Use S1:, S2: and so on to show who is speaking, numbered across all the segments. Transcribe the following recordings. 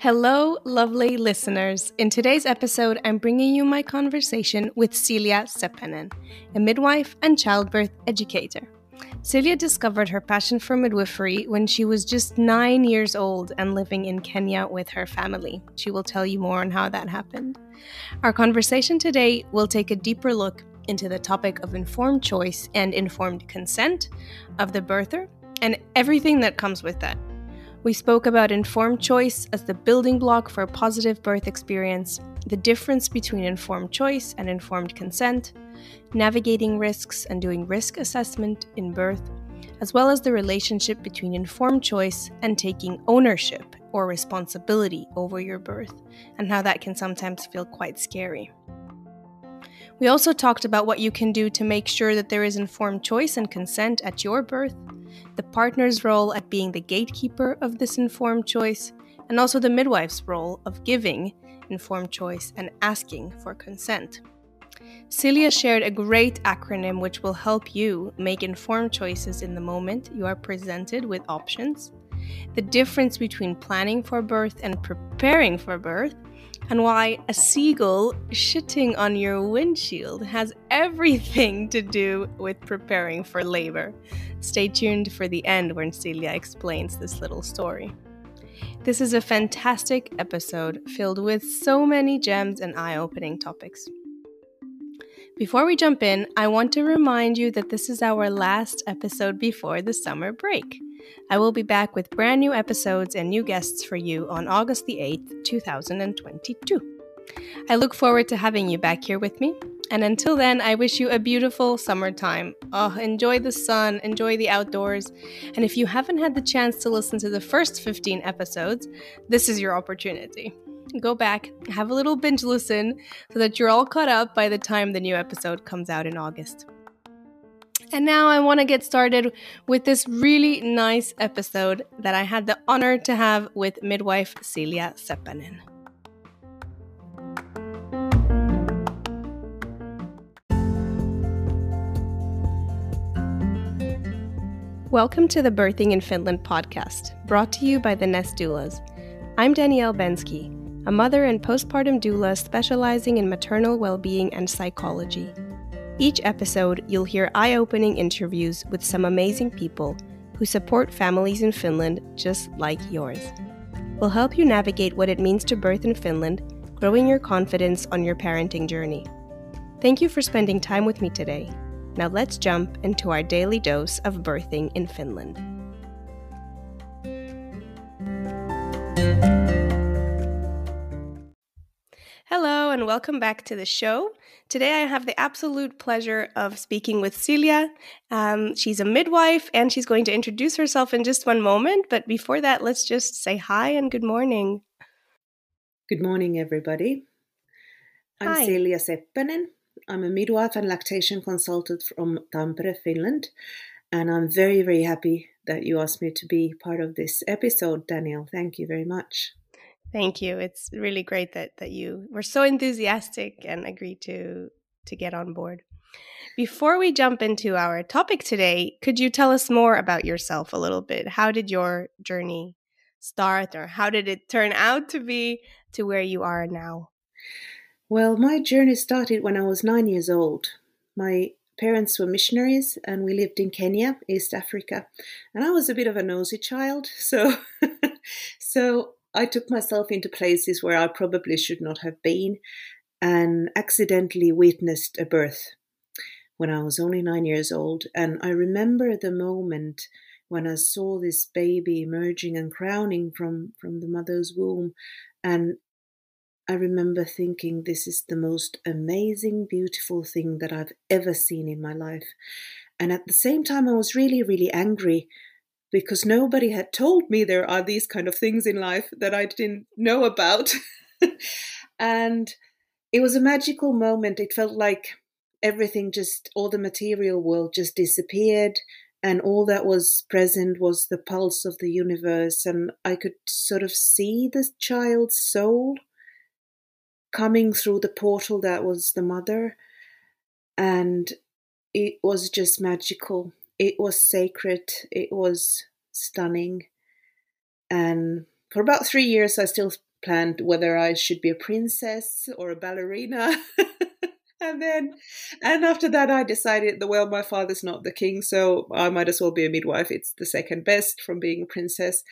S1: Hello, lovely listeners. In today's episode, I'm bringing you my conversation with Silja Seppänen, a midwife and childbirth educator. Silja discovered her passion for midwifery when she was just nine years old and living in Kenya with her family. She will tell you more on how that happened. Our conversation today will take a deeper look into the topic of informed choice and informed consent of the birther and everything that comes with that. We spoke about informed choice as the building block for a positive birth experience, the difference between informed choice and informed consent, navigating risks and doing risk assessment in birth, as well as the relationship between informed choice and taking ownership or responsibility over your birth, and how that can sometimes feel quite scary. We also talked about what you can do to make sure that there is informed choice and consent at your birth the partner's role at being the gatekeeper of this informed choice, and also the midwife's role of giving informed choice and asking for consent. Silja shared a great acronym which will help you make informed choices in the moment you are presented with options, the difference between planning for birth and preparing for birth, and why a seagull shitting on your windshield has everything to do with preparing for labor. Stay tuned for the end when Silja explains this little story. This is a fantastic episode filled with so many gems and eye opening topics. Before we jump in, I want to remind you that this is our last episode before the summer break. I will be back with brand new episodes and new guests for you on August the 8th, 2022. I look forward to having you back here with me. And until then, I wish you a beautiful summertime. Oh, enjoy the sun, enjoy the outdoors. And if you haven't had the chance to listen to the first 15 episodes, this is your opportunity. Go back, have a little binge listen so that you're all caught up by the time the new episode comes out in August. And now I want to get started with this really nice episode that I had the honor to have with midwife Silja Seppänen. Welcome to the Birthing in Finland podcast, brought to you by the Nest Doulas. I'm Danielle Bensky, a mother and postpartum doula specializing in maternal well being and psychology. Each episode, you'll hear eye opening interviews with some amazing people who support families in Finland just like yours. We'll help you navigate what it means to birth in Finland, growing your confidence on your parenting journey. Thank you for spending time with me today. Now let's jump into our daily dose of birthing in Finland. Hello, and welcome back to the show. Today, I have the absolute pleasure of speaking with Silja. Um, she's a midwife and she's going to introduce herself in just one moment. But before that, let's just say hi and good morning.
S2: Good morning, everybody. I'm hi. Silja Seppänen. I'm a midwife and lactation consultant from Tampere, Finland. And I'm very, very happy that you asked me to be part of this episode, Daniel. Thank you very much.
S1: Thank you. It's really great that that you were so enthusiastic and agreed to to get on board. Before we jump into our topic today, could you tell us more about yourself a little bit? How did your journey start or how did it turn out to be to where you are now?
S2: Well, my journey started when I was 9 years old. My parents were missionaries and we lived in Kenya, East Africa. And I was a bit of a nosy child, so so I took myself into places where I probably should not have been and accidentally witnessed a birth when I was only nine years old. And I remember the moment when I saw this baby emerging and crowning from, from the mother's womb. And I remember thinking, this is the most amazing, beautiful thing that I've ever seen in my life. And at the same time, I was really, really angry because nobody had told me there are these kind of things in life that I didn't know about. and it was a magical moment. It felt like everything just, all the material world just disappeared. And all that was present was the pulse of the universe. And I could sort of see the child's soul coming through the portal that was the mother. And it was just magical it was sacred, it was stunning. And for about three years, I still planned whether I should be a princess or a ballerina. and then, and after that, I decided well, my father's not the king, so I might as well be a midwife. It's the second best from being a princess.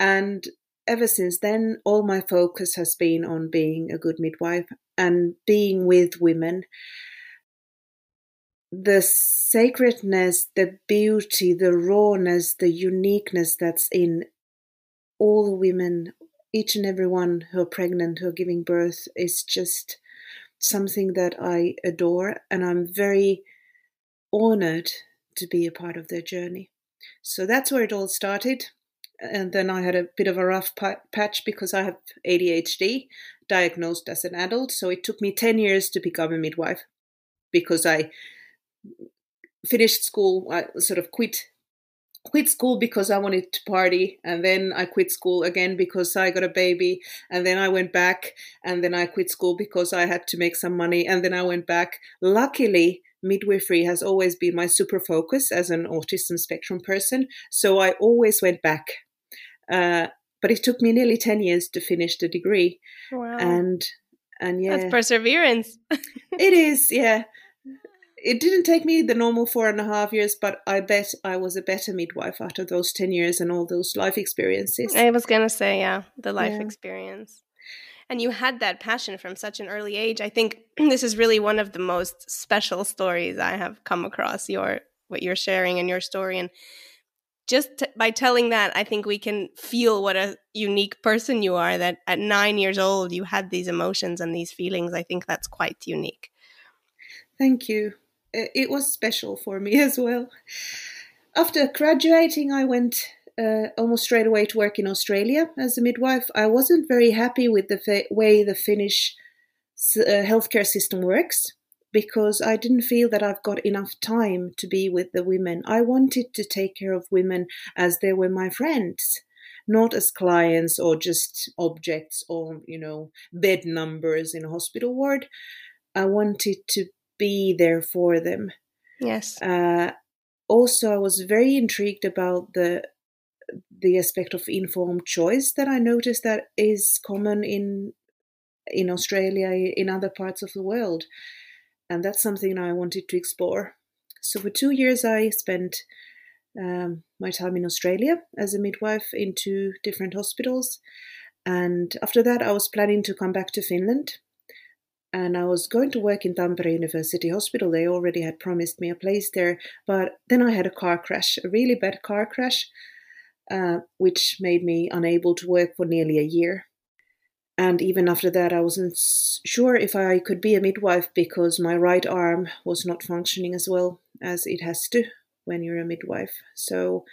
S2: And ever since then, all my focus has been on being a good midwife and being with women. The sacredness, the beauty, the rawness, the uniqueness that's in all the women, each and every one who are pregnant, who are giving birth, is just something that I adore, and I'm very honored to be a part of their journey. So that's where it all started and then I had a bit of a rough patch because I have ADHD diagnosed as an adult. So it took me 10 years to become a midwife because I finished school, I sort of quit quit school because I wanted to party and then I quit school again because I got a baby and then I went back and then I quit school because I had to make some money and then I went back. Luckily, midwifery has always been my super focus as an autism spectrum person, so I always went back uh, but it took me nearly 10 years to finish the degree. Wow. And and yeah.
S1: That's perseverance.
S2: it is, yeah. It didn't take me the normal four and a half years, but I bet I was a better midwife after those 10 years and all those life experiences.
S1: I was going to say, yeah, the life yeah. experience. And you had that passion from such an early age. I think this is really one of the most special stories I have come across your what you're sharing in your story and just t- by telling that, I think we can feel what a unique person you are. That at nine years old, you had these emotions and these feelings. I think that's quite unique.
S2: Thank you. It was special for me as well. After graduating, I went uh, almost straight away to work in Australia as a midwife. I wasn't very happy with the fa- way the Finnish uh, healthcare system works because I didn't feel that I've got enough time to be with the women. I wanted to take care of women as they were my friends, not as clients or just objects or, you know, bed numbers in a hospital ward. I wanted to be there for them.
S1: Yes.
S2: Uh, also, I was very intrigued about the the aspect of informed choice that I noticed that is common in in Australia, in other parts of the world and that's something I wanted to explore. So for two years, I spent um, my time in Australia as a midwife in two different hospitals, and after that, I was planning to come back to Finland. And I was going to work in Tampere University Hospital. They already had promised me a place there, but then I had a car crash, a really bad car crash, uh, which made me unable to work for nearly a year. And even after that, I wasn't sure if I could be a midwife because my right arm was not functioning as well as it has to when you're a midwife. So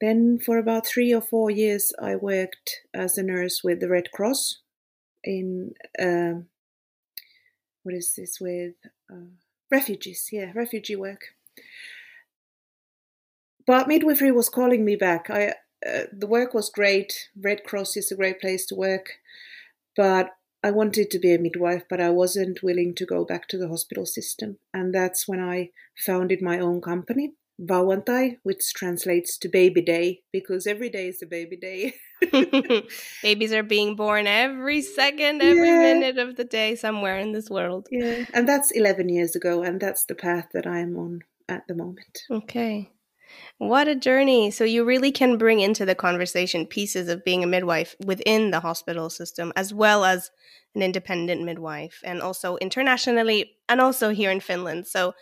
S2: then, for about three or four years, I worked as a nurse with the Red Cross in uh, what is this with uh, refugees? Yeah, refugee work. But midwifery was calling me back. I uh, the work was great. Red Cross is a great place to work, but I wanted to be a midwife, but I wasn't willing to go back to the hospital system. And that's when I founded my own company, Vauantai, which translates to baby day, because every day is a baby day.
S1: Babies are being born every second, every yeah. minute of the day somewhere in this world.
S2: Yeah. And that's 11 years ago, and that's the path that I am on at the moment.
S1: Okay. What a journey. So you really can bring into the conversation pieces of being a midwife within the hospital system as well as an independent midwife and also internationally and also here in Finland. So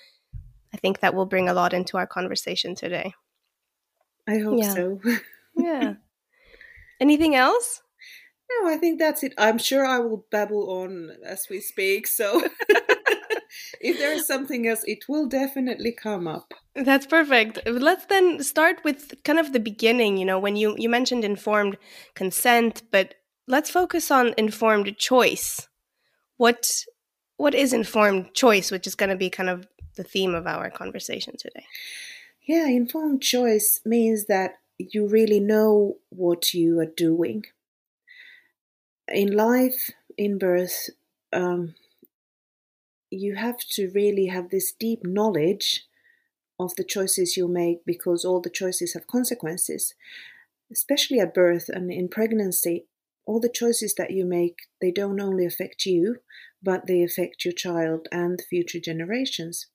S1: I think that will bring a lot into our conversation today.
S2: I hope yeah. so.
S1: yeah. Anything else?
S2: No, I think that's it. I'm sure I will babble on as we speak. So if there is something else, it will definitely come up.
S1: That's perfect. Let's then start with kind of the beginning. You know, when you you mentioned informed consent, but let's focus on informed choice. What what is informed choice, which is going to be kind of the theme of our conversation today?
S2: Yeah, informed choice means that you really know what you are doing. In life, in birth, um, you have to really have this deep knowledge of the choices you make because all the choices have consequences, especially at birth and in pregnancy. All the choices that you make, they don't only affect you, but they affect your child and future generations.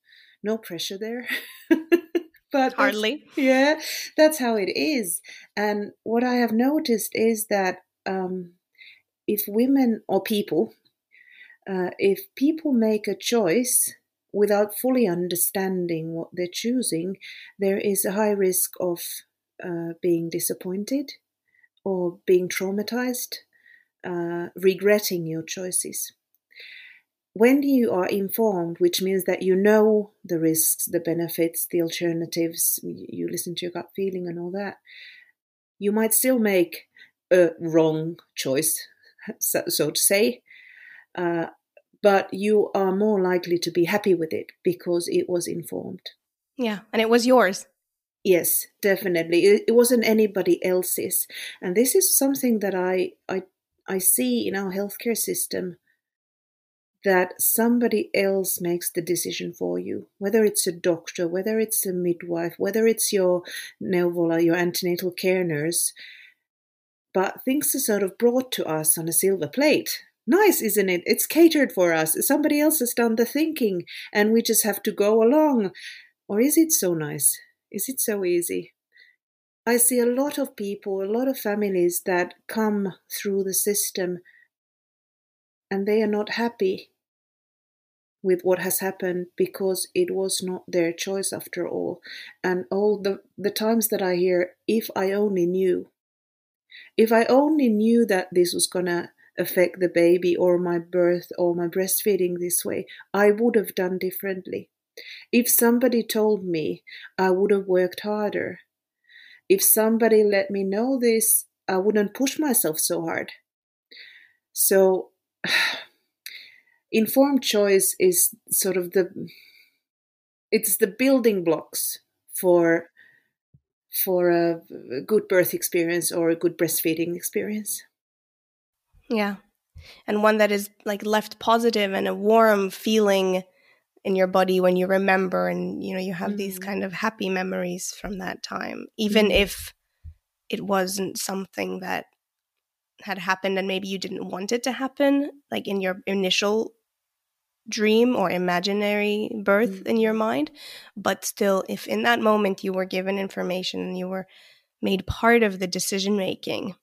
S2: No pressure there.
S1: but hardly.
S2: Yeah, that's how it is. And what I have noticed is that um, if women or people, uh, if people make a choice without fully understanding what they're choosing, there is a high risk of uh, being disappointed or being traumatized, uh, regretting your choices. When you are informed, which means that you know the risks, the benefits, the alternatives, you listen to your gut feeling and all that, you might still make a wrong choice, so, so to say. Uh, but you are more likely to be happy with it because it was informed.
S1: Yeah, and it was yours.
S2: Yes, definitely. It, it wasn't anybody else's, and this is something that I I I see in our healthcare system that somebody else makes the decision for you, whether it's a doctor, whether it's a midwife, whether it's your neuvola, your antenatal care nurse. But things are sort of brought to us on a silver plate. Nice, isn't it? It's catered for us. Somebody else has done the thinking, and we just have to go along. Or is it so nice? Is it so easy? I see a lot of people, a lot of families that come through the system and they are not happy with what has happened because it was not their choice after all. And all the, the times that I hear, if I only knew, if I only knew that this was to affect the baby or my birth or my breastfeeding this way, I would have done differently. If somebody told me, I would have worked harder. If somebody let me know this, I wouldn't push myself so hard. So, informed choice is sort of the it's the building blocks for for a good birth experience or a good breastfeeding experience.
S1: Yeah. And one that is like left positive and a warm feeling in your body when you remember and you know you have mm. these kind of happy memories from that time even mm. if it wasn't something that had happened and maybe you didn't want it to happen like in your initial dream or imaginary birth mm. in your mind but still if in that moment you were given information and you were made part of the decision making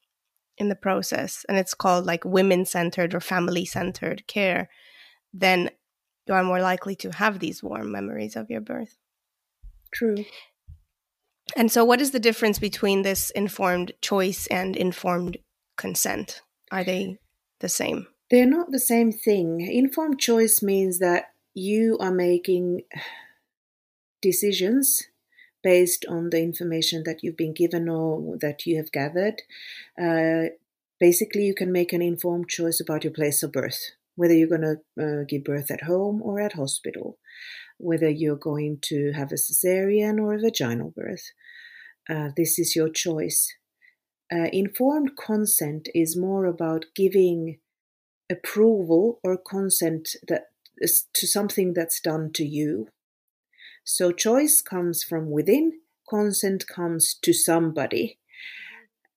S1: in the process and it's called like women centered or family centered care then you are more likely to have these warm memories of your birth.
S2: True.
S1: And so, what is the difference between this informed choice and informed consent? Are they the same?
S2: They're not the same thing. Informed choice means that you are making decisions based on the information that you've been given or that you have gathered. Uh, basically, you can make an informed choice about your place of birth whether you're going to uh, give birth at home or at hospital, whether you're going to have a cesarean or a vaginal birth. Uh, this is your choice. Uh, informed consent is more about giving approval or consent that is to something that's done to you. So choice comes from within, consent comes to somebody.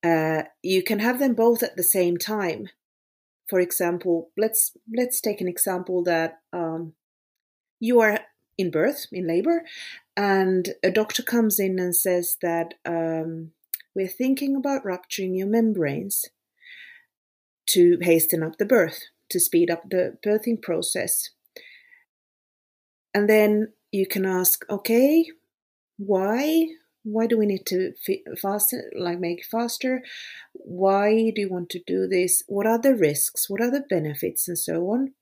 S2: Uh, you can have them both at the same time, for example, let's let's take an example that um, you are in birth, in labor, and a doctor comes in and says that um, we're thinking about rupturing your membranes to hasten up the birth, to speed up the birthing process. And then you can ask, okay, why? why do we need to faster like make faster? Why do you want to do this? What are the risks? What are the benefits? and so on.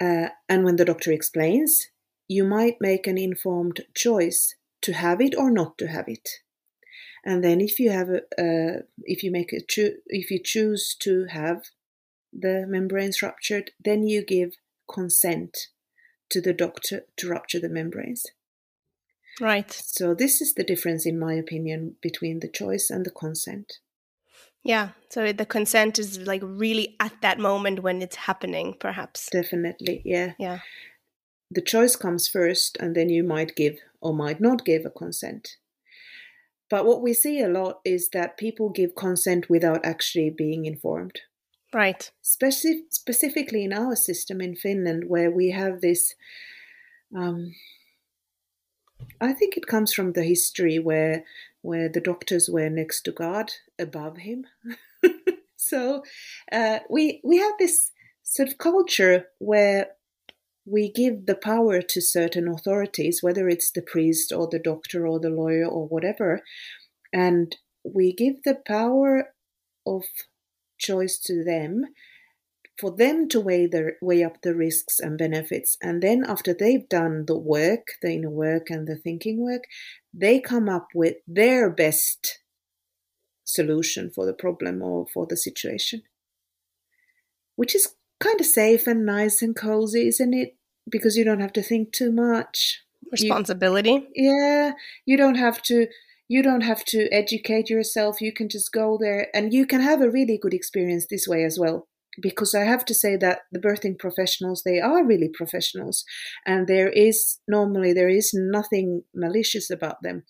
S2: Uh, and when the doctor explains you might make an informed choice to have it or not to have it and then if you have a uh, if you make a cho- if you choose to have the membranes ruptured then you give consent to the doctor to rupture the membranes
S1: Right.
S2: So, this is the difference, in my opinion, between the choice and the consent.
S1: Yeah. So, the consent is like really at that moment when it's happening, perhaps.
S2: Definitely. Yeah.
S1: Yeah.
S2: The choice comes first, and then you might give or might not give a consent. But what we see a lot is that people give consent without actually being informed.
S1: Right.
S2: Speci- specifically in our system in Finland, where we have this. Um, I think it comes from the history where where the doctors were next to God, above Him. so uh, we we have this sort of culture where we give the power to certain authorities, whether it's the priest or the doctor or the lawyer or whatever, and we give the power of choice to them for them to weigh the weigh up the risks and benefits. And then after they've done the work the inner work and the thinking work they come up with their best solution for the problem or for the situation which is kind of safe and nice and cozy isn't it because you don't have to think too much
S1: responsibility
S2: you, yeah you don't have to you don't have to educate yourself you can just go there and you can have a really good experience this way as well because I have to say that the birthing professionals they are really professionals, and there is normally there is nothing malicious about them.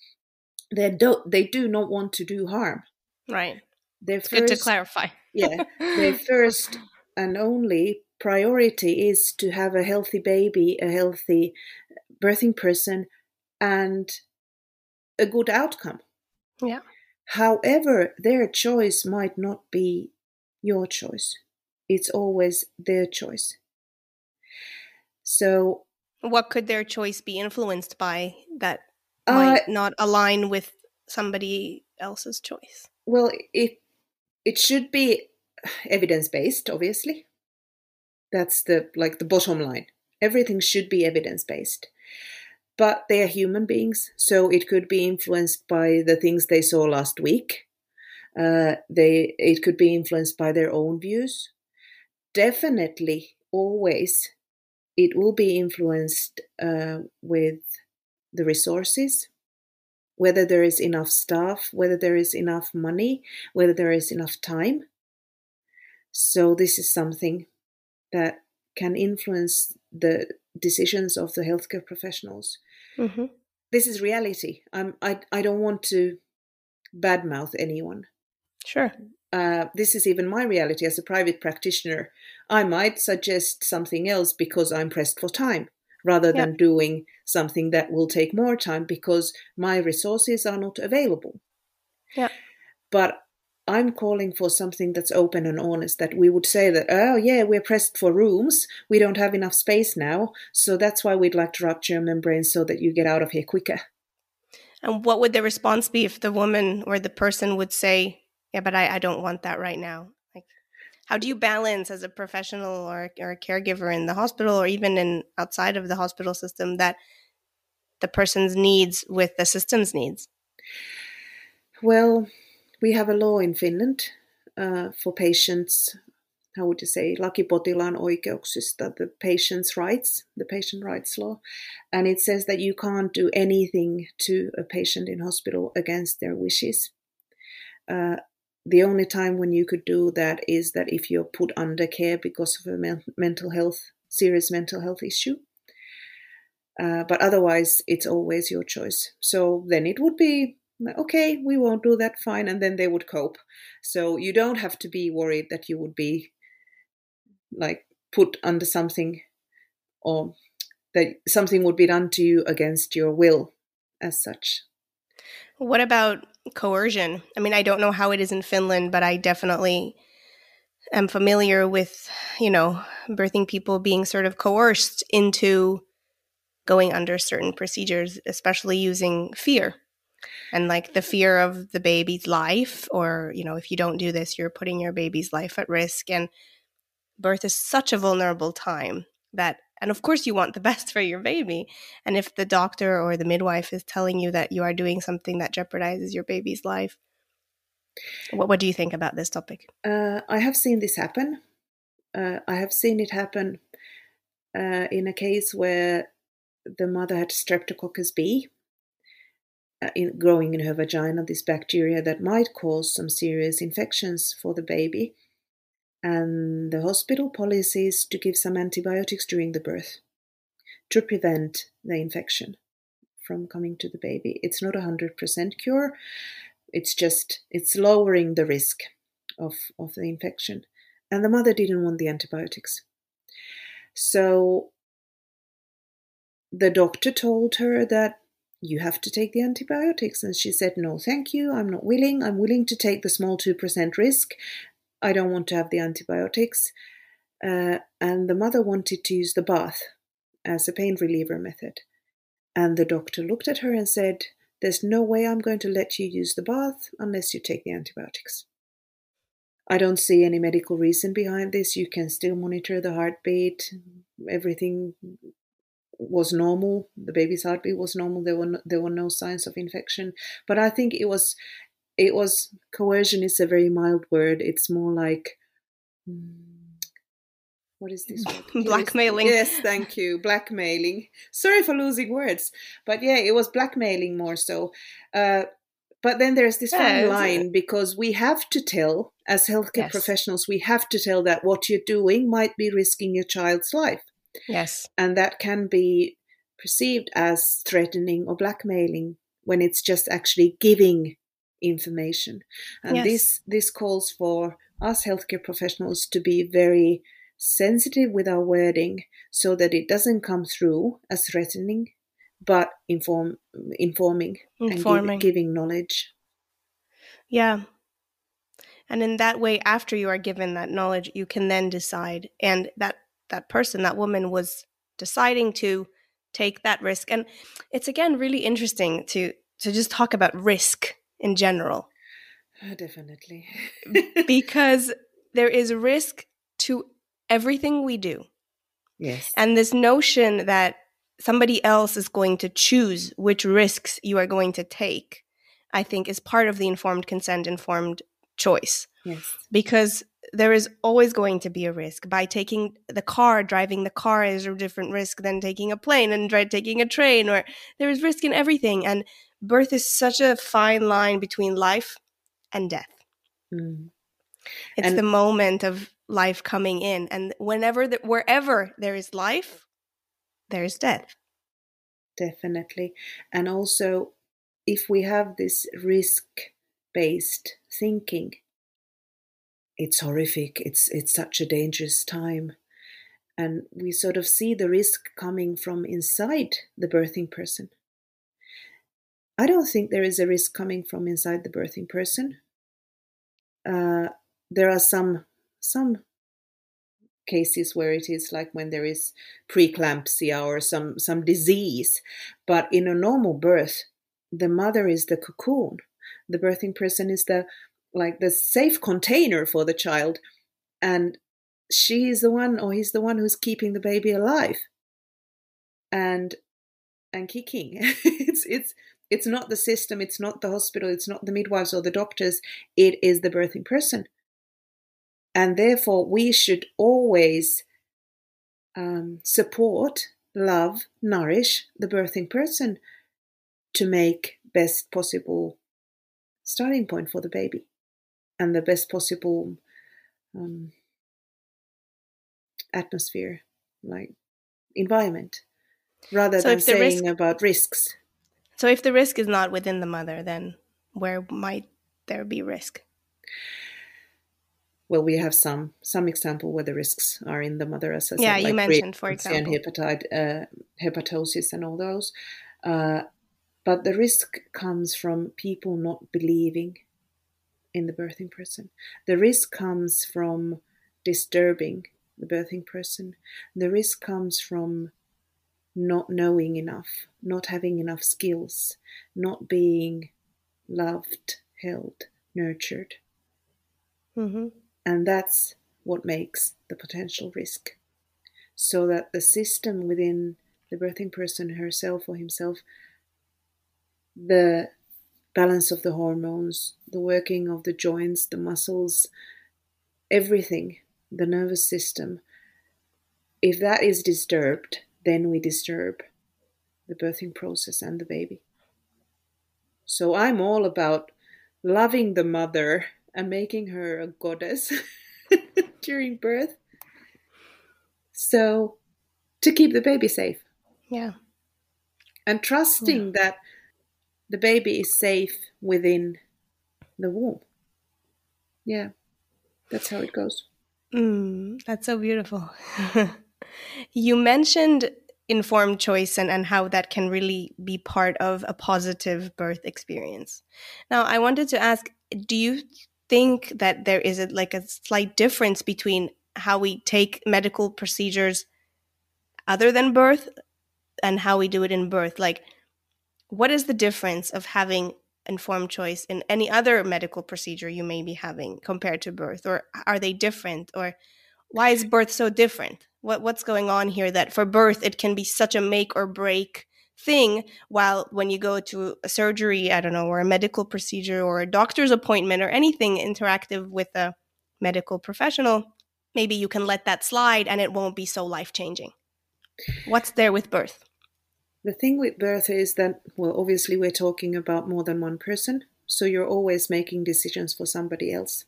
S2: They don't. they do not want to do harm.
S1: Right. Their first, good to clarify.
S2: yeah, their first and only priority is to have a healthy baby, a healthy birthing person, and a good outcome.
S1: Yeah.
S2: However, their choice might not be your choice it's always their choice. So,
S1: what could their choice be influenced by that uh, might not align with somebody else's choice?
S2: Well, it it should be evidence based, obviously. That's the like the bottom line. Everything should be evidence based. But they are human beings, so it could be influenced by the things they saw last week. Uh, they it could be influenced by their own views definitely always it will be influenced uh, with the resources whether there is enough staff whether there is enough money whether there is enough time so this is something that can influence the decisions of the healthcare professionals mm-hmm. this is reality I'm, I, I don't want to badmouth anyone
S1: sure
S2: uh, this is even my reality as a private practitioner. I might suggest something else because I'm pressed for time rather than doing something that will take more time because my resources are not available.
S1: Yeah.
S2: But I'm calling for something that's open and honest that we would say that, oh, yeah, we're pressed for rooms. We don't have enough space now. So that's why we'd like to rupture your membrane so that you get out of here quicker.
S1: And what would the response be if the woman or the person would say, yeah but I, I don't want that right now like how do you balance as a professional or, or a caregiver in the hospital or even in outside of the hospital system that the person's needs with the system's needs
S2: well we have a law in finland uh, for patients how would you say, lakipotilaan oikeuksista, the patient's rights, the patient rights law. And it says that you can't do anything to a patient in hospital against their wishes. Uh, the only time when you could do that is that if you're put under care because of a men- mental health serious mental health issue uh, but otherwise it's always your choice so then it would be okay we won't do that fine and then they would cope. So you don't have to be worried that you would be like put under something or that something would be done to you against your will as such.
S1: What about coercion? I mean, I don't know how it is in Finland, but I definitely am familiar with, you know, birthing people being sort of coerced into going under certain procedures, especially using fear and like the fear of the baby's life, or, you know, if you don't do this, you're putting your baby's life at risk. And birth is such a vulnerable time that and of course, you want the best for your baby. And if the doctor or the midwife is telling you that you are doing something that jeopardizes your baby's life, what, what do you think about this topic?
S2: Uh, I have seen this happen. Uh, I have seen it happen uh, in a case where the mother had Streptococcus B Uh, in, growing in her vagina, this bacteria that might cause some serious infections for the baby and the hospital policy is to give some antibiotics during the birth to prevent the infection from coming to the baby. It's not a hundred percent cure. It's just it's lowering the risk of of the infection. And the mother didn't want the antibiotics. So the doctor told her that you have to take the antibiotics. And she said, No, thank you. I'm not willing. I'm willing to take the small 2% risk. I don't want to have the antibiotics. Uh, and the mother wanted to use the bath as a pain reliever method. And the doctor looked at her and said, There's no way I'm going to let you use the bath unless you take the antibiotics. I don't see any medical reason behind this. You can still monitor the heartbeat. Everything was normal. The baby's heartbeat was normal. There were no, there were no signs of infection. But I think it was it was coercion is a very mild word. It's more like what is this word?
S1: blackmailing.
S2: Yes, thank you. Blackmailing. Sorry for losing words, but yeah, it was blackmailing more so. Uh, but then there's this fine line because we have to tell, as healthcare yes. professionals, we have to tell that what you're doing might be risking your child's life.
S1: Yes.
S2: And that can be perceived as threatening or blackmailing when it's just actually giving information. And yes. this this calls for us healthcare professionals to be very sensitive with our wording so that it doesn't come through as threatening but inform informing, informing. and give, giving knowledge.
S1: Yeah. And in that way after you are given that knowledge you can then decide and that that person, that woman was deciding to take that risk. And it's again really interesting to to just talk about risk in general.
S2: Uh, definitely.
S1: because there is risk to everything we do.
S2: Yes.
S1: And this notion that somebody else is going to choose which risks you are going to take, I think is part of the informed consent, informed choice.
S2: Yes.
S1: Because there is always going to be a risk. By taking the car driving the car is a different risk than taking a plane and taking a train or there is risk in everything and birth is such a fine line between life and death. Mm. it's and the moment of life coming in and whenever the, wherever there is life there is death.
S2: Definitely. And also if we have this risk based thinking it's horrific. It's it's such a dangerous time. And we sort of see the risk coming from inside the birthing person. I don't think there is a risk coming from inside the birthing person. Uh, there are some some cases where it is like when there is preeclampsia or some some disease, but in a normal birth, the mother is the cocoon. The birthing person is the like the safe container for the child and she is the one or he's the one who's keeping the baby alive. And and kicking. It's it's it's not the system it's not the hospital it's not the midwives or the doctors it is the birthing person. And therefore we should always um, support love nourish the birthing person to make best possible starting point for the baby and the best possible um, atmosphere, like environment, rather so than saying risk, about risks.
S1: So, if the risk is not within the mother, then where might there be risk?
S2: Well, we have some some example where the risks are in the mother, as I
S1: yeah, said, you like mentioned, for example,
S2: and hepatite, uh, hepatosis, and all those. Uh, but the risk comes from people not believing in the birthing person. The risk comes from disturbing the birthing person. The risk comes from not knowing enough, not having enough skills, not being loved, held, nurtured. Mm-hmm. And that's what makes the potential risk. So that the system within the birthing person herself or himself, the balance of the hormones, the working of the joints, the muscles, everything, the nervous system. If that is disturbed, then we disturb the birthing process and the baby. So I'm all about loving the mother and making her a goddess during birth. So to keep the baby safe.
S1: Yeah.
S2: and trusting yeah. that the baby is safe within the womb. Yeah, that's how it goes.
S1: Mm, that's so beautiful. you mentioned informed choice and, and how that can really be part of a positive birth experience. Now, I wanted to ask do you think that there is a, like a slight difference between how we take medical procedures other than birth and how we do it in birth? Like, what is the difference of having informed choice in any other medical procedure you may be having compared to birth? Or are they different? Or why is birth so different? What what's going on here that for birth it can be such a make or break thing while when you go to a surgery i don't know or a medical procedure or a doctor's appointment or anything interactive with a medical professional maybe you can let that slide and it won't be so life changing what's there with birth
S2: the thing with birth is that, well, obviously we're talking about more than one person, so you're always making decisions for somebody else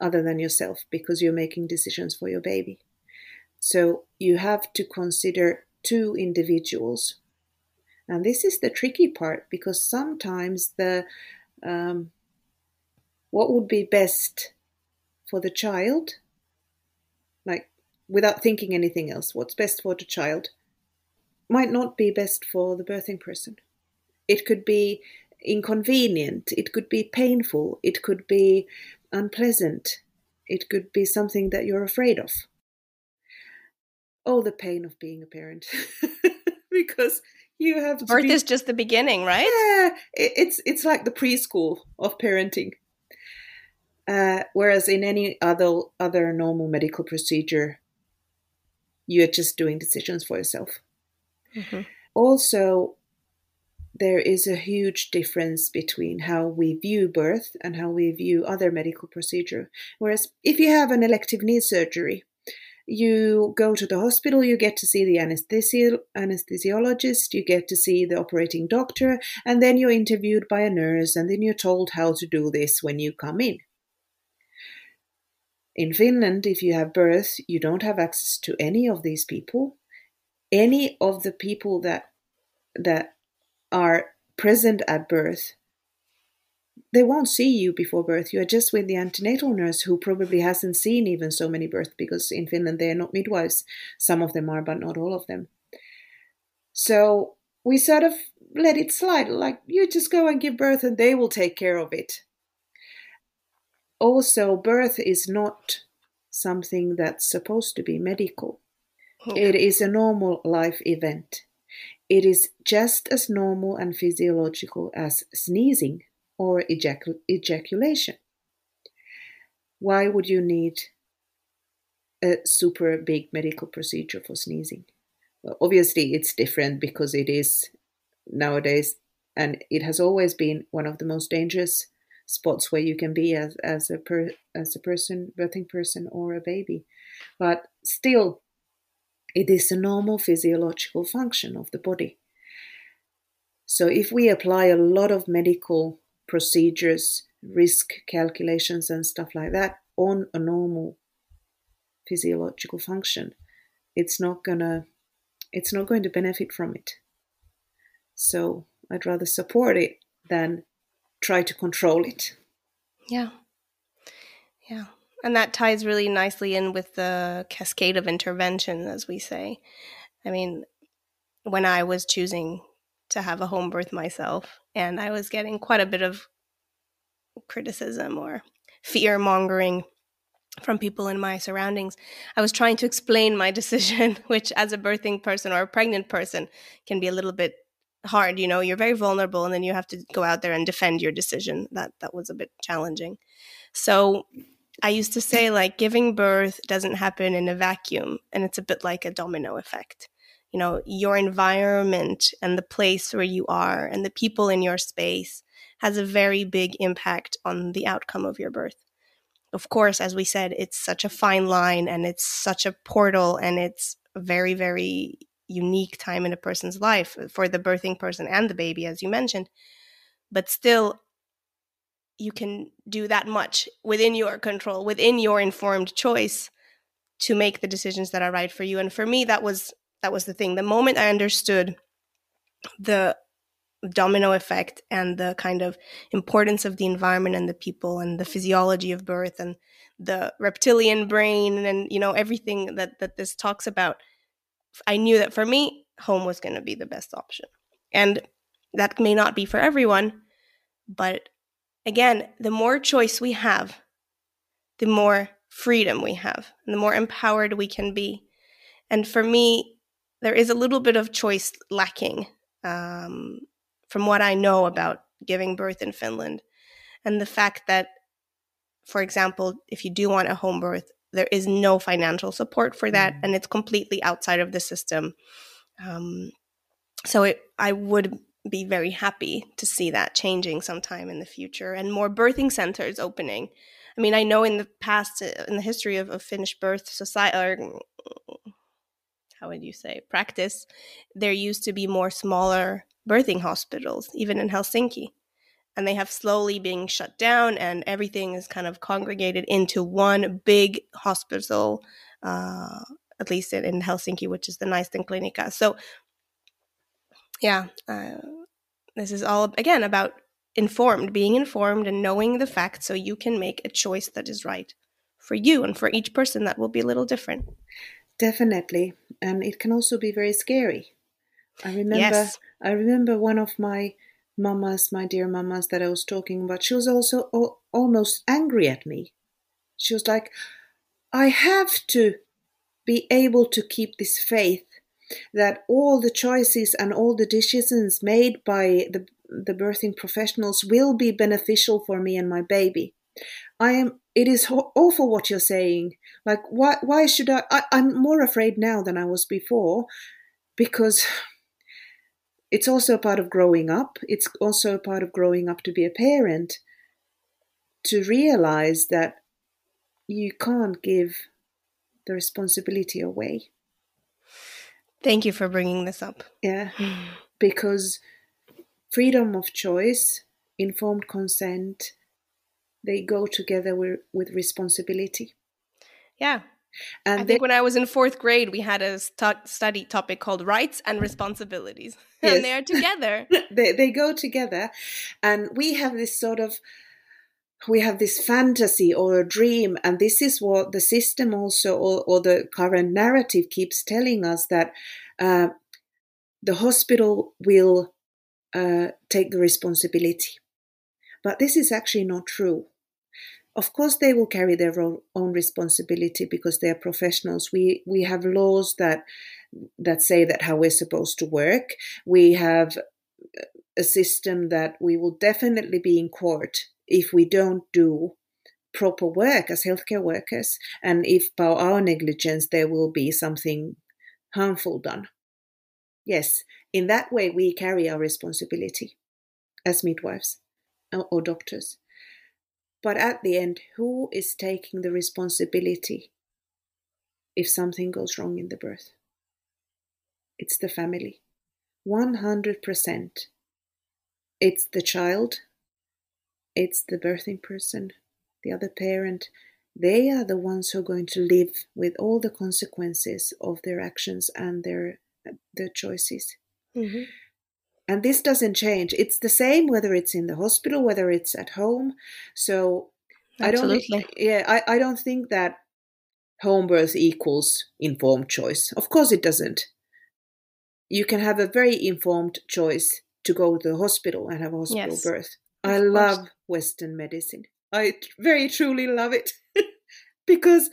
S2: other than yourself because you're making decisions for your baby. So you have to consider two individuals. And this is the tricky part because sometimes the um, what would be best for the child, like without thinking anything else, what's best for the child might not be best for the birthing person. It could be inconvenient, it could be painful, it could be unpleasant, it could be something that you're afraid of. Oh, the pain of being a parent. because you have
S1: birth
S2: be...
S1: is just the beginning, right?
S2: Yeah, it's it's like the preschool of parenting. Uh, whereas in any other other normal medical procedure, you're just doing decisions for yourself. Mm-hmm. Also, there is a huge difference between how we view birth and how we view other medical procedure. Whereas if you have an elective knee surgery, you go to the hospital, you get to see the anesthesi- anesthesiologist, you get to see the operating doctor, and then you're interviewed by a nurse, and then you're told how to do this when you come in. In Finland, if you have birth, you don't have access to any of these people any of the people that that are present at birth they won't see you before birth. You are just with the antenatal nurse who probably hasn't seen even so many births because in finland they are not midwives. Some of them are but not all of them. So we sort of let it slide like you just go and give birth and they will take care of it. Also birth is not something that's supposed to be medical it is a normal life event. It is just as normal and physiological as sneezing or ejac- ejaculation. Why would you need a super big medical procedure for sneezing? Well, obviously, it's different because it is nowadays, and it has always been one of the most dangerous spots where you can be as, as a per, as a person, birthing person, or a baby. But still, it is a normal physiological function of the body. So, if we apply a lot of medical procedures, risk calculations, and stuff like that on a normal physiological function, it's not gonna it's not going to benefit from it. So I'd rather support it than try to control it.
S1: Yeah. Yeah. And that ties really nicely in with the cascade of intervention, as we say. I mean, when I was choosing to have a home birth myself, and I was getting quite a bit of criticism or fear mongering from people in my surroundings, I was trying to explain my decision, which, as a birthing person or a pregnant person, can be a little bit hard. You know, you're very vulnerable, and then you have to go out there and defend your decision. That that was a bit challenging. So I used to say like giving birth doesn't happen in a vacuum and it's a bit like a domino effect. You know, your environment and the place where you are and the people in your space has a very big impact on the outcome of your birth. Of course, as we said, it's such a fine line and it's such a portal and it's a very, very unique time in a person's life uh, for the birthing person and the baby, as you mentioned. But still, you can do that much within your control, within your informed choice to make the decisions that are right for you. And for me, that was that was the thing. The moment I understood the domino effect and the kind of importance of the environment and the people and the physiology of birth and the reptilian brain and you know everything that that this talks about i knew that for me home was going to be the best option and that may not be for everyone but again the more choice we have the more freedom we have and the more empowered we can be and for me there is a little bit of choice lacking um, from what I know about giving birth in Finland. And the fact that, for example, if you do want a home birth, there is no financial support for that, mm. and it's completely outside of the system. Um, so it, I would be very happy to see that changing sometime in the future and more birthing centers opening. I mean, I know in the past, uh, in the history of, of Finnish birth society, or how would you say, practice, there used to be more smaller birthing hospitals, even in Helsinki. And they have slowly been shut down, and everything is kind of congregated into one big hospital, uh, at least in, in, Helsinki, which is the Naisten Klinikka. So, yeah, uh, this is all, again, about informed, being informed and knowing the facts so you can make a choice that is right for you and for each person that will be a little different.
S2: Definitely. And it can also be very scary. I remember yes. I remember one of my mamas, my dear mamas that I was talking about, she was also almost angry at me. She was like, I have to be able to keep this faith that all the choices and all the decisions made by the, the birthing professionals will be beneficial for me and my baby. I am. It is awful what you're saying. Like, why? Why should I, I? I'm more afraid now than I was before, because it's also a part of growing up. It's also a part of growing up to be a parent to realize that you can't give the responsibility away.
S1: Thank you for bringing this up.
S2: Yeah, hmm. because freedom of choice, informed consent, they go together with, with responsibility.
S1: Yeah, and I think when I was in fourth grade, we had a st- study topic called rights and responsibilities, yes. and they are together.
S2: they they go together, and we have this sort of we have this fantasy or a dream, and this is what the system also or, or the current narrative keeps telling us that uh, the hospital will uh, take the responsibility. But this is actually not true. Of course, they will carry their own responsibility because they are professionals. We we have laws that that say that how we're supposed to work. We have a system that we will definitely be in court if we don't do proper work as healthcare workers, and if by our negligence there will be something harmful done. Yes, in that way we carry our responsibility as midwives or doctors. But at the end, who is taking the responsibility if something goes wrong in the birth? It's the family. 100%. It's the child, it's the birthing person, the other parent. They are the ones who are going to live with all the consequences of their actions and their their choices. Mm-hmm. And this doesn't change. It's the same whether it's in the hospital, whether it's at home. So Absolutely. I don't yeah, I, I don't think that home birth equals informed choice. Of course it doesn't. You can have a very informed choice to go to the hospital and have a hospital yes, birth. I love Western medicine. I very truly love it because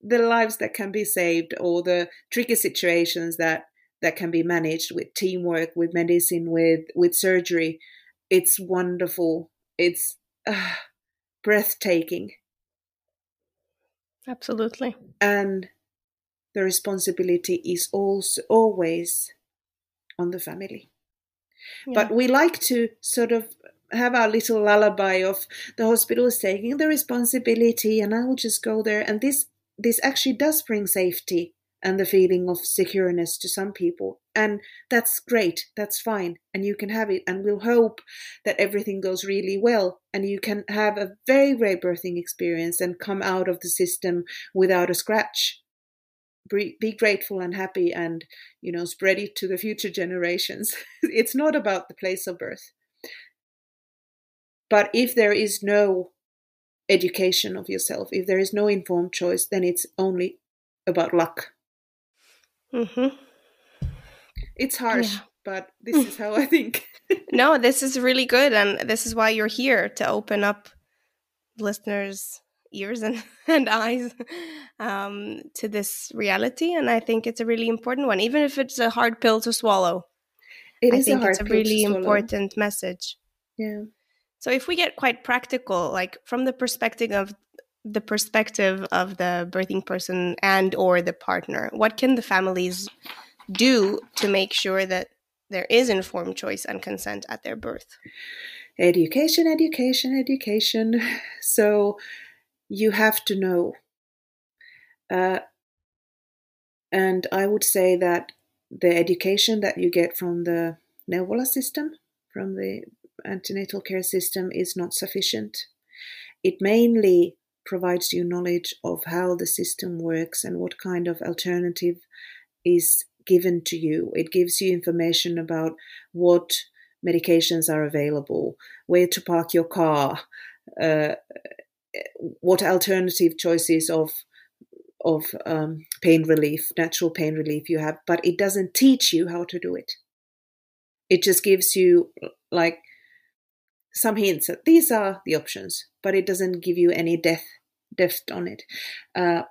S2: the lives that can be saved or the tricky situations that that can be managed with teamwork, with medicine, with with surgery. It's wonderful. It's uh, breathtaking.
S1: Absolutely.
S2: And the responsibility is also always on the family. Yeah. But we like to sort of have our little lullaby of the hospital is taking the responsibility and I will just go there and this this actually does bring safety and the feeling of secureness to some people. And that's great, that's fine, and you can have it. And we'll hope that everything goes really well and you can have a very great birthing experience and come out of the system without a scratch. be, grateful and happy and you know spread it to the future generations it's not about the place of birth but if there is no education of yourself if there is no informed choice then it's only about luck
S1: mm-hmm.
S2: it's harsh yeah. but this is how i think
S1: no this is really good and this is why you're here to open up listeners ears and, and eyes um, to this reality. And I think it's a really important one, even if it's a hard pill to swallow.
S2: It
S1: I
S2: is
S1: think
S2: a
S1: it's a really important message.
S2: Yeah.
S1: So if we get quite practical, like from the perspective of the perspective of the birthing person and or the partner, what can the families do to make sure that there is informed choice and consent at their birth?
S2: Education, education, education. So you have to know. Uh, and I would say that the education that you get from the Neuvola system, from the antenatal care system, is not sufficient. It mainly provides you knowledge of how the system works and what kind of alternative is given to you. It gives you information about what medications are available, where to park your car, uh, what alternative choices of of um, pain relief, natural pain relief you have, but it doesn't teach you how to do it. It just gives you like some hints that these are the options, but it doesn't give you any depth depth on it. Uh,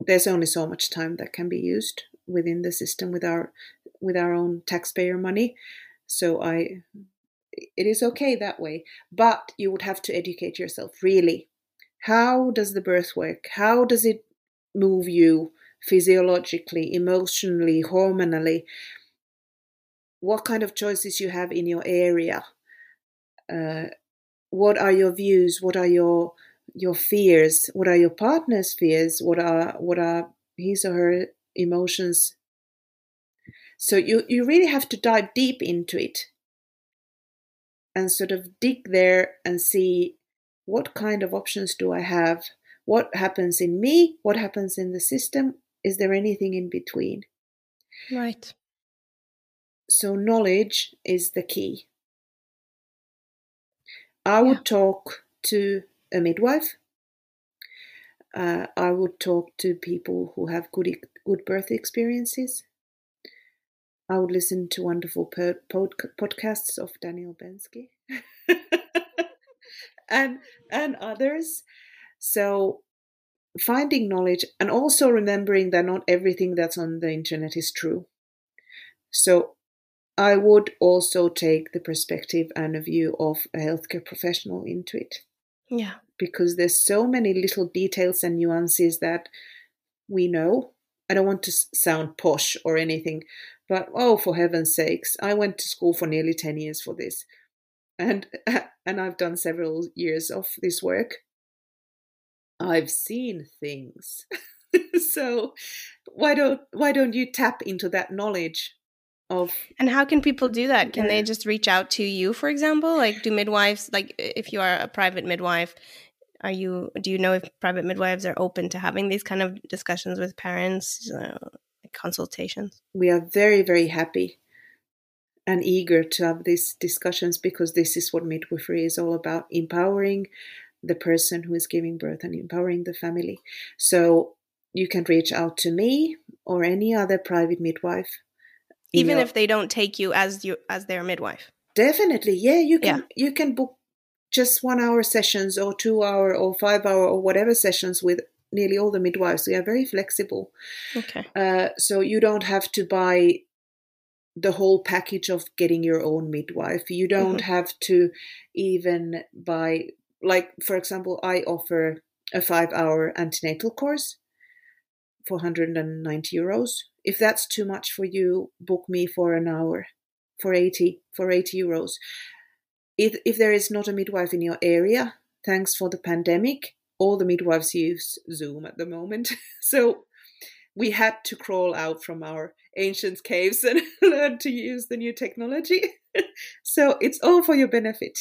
S2: there's only so much time that can be used within the system with our with our own taxpayer money. So I it is okay that way, but you would have to educate yourself really. How does the birth work? How does it move you physiologically, emotionally, hormonally? What kind of choices you have in your area? Uh, what are your views? What are your your fears? What are your partner's fears? What are what are his or her emotions? So you, you really have to dive deep into it and sort of dig there and see what kind of options do I have? What happens in me? What happens in the system? Is there anything in between?
S1: Right.
S2: So, knowledge is the key. I would yeah. talk to a midwife. Uh, I would talk to people who have good good birth experiences. I would listen to wonderful pod- podcasts of Daniel Bensky and and others. So finding knowledge and also remembering that not everything that's on the internet is true. So I would also take the perspective and a view of a healthcare professional into it.
S1: Yeah.
S2: Because there's so many little details and nuances that we know. I don't want to sound posh or anything, but oh, for heaven's sakes, I went to school for nearly 10 years for this. And and I've done several years of this work. I've seen things. so why don't why don't you tap into that knowledge of
S1: and how can people do that can yeah. they just reach out to you for example like do midwives like if you are a private midwife are you do you know if private midwives are open to having these kind of discussions with parents uh, consultations?
S2: We are very, very happy and eager to have these discussions because this is what midwifery is all about empowering the person who is giving birth and empowering the family. So you can reach out to me or any other private midwife.
S1: Even your... if they don't take you as you as their midwife.
S2: Definitely. Yeah, you can yeah. you can book just one hour sessions or two hour or five hour or whatever sessions with nearly all the midwives. We are very flexible.
S1: Okay.
S2: Uh, so you don't have to buy the whole package of getting your own midwife. You don't mm-hmm. have to even buy, like, for example, I offer a five hour antenatal course for 190 euros. If that's too much for you, book me for an hour for 80 for 80 euros. If if there is not a midwife in your area, thanks for the pandemic, all the midwives use Zoom at the moment. so we had to crawl out from our ancient caves and learn to use the new technology. so it's all for your benefit.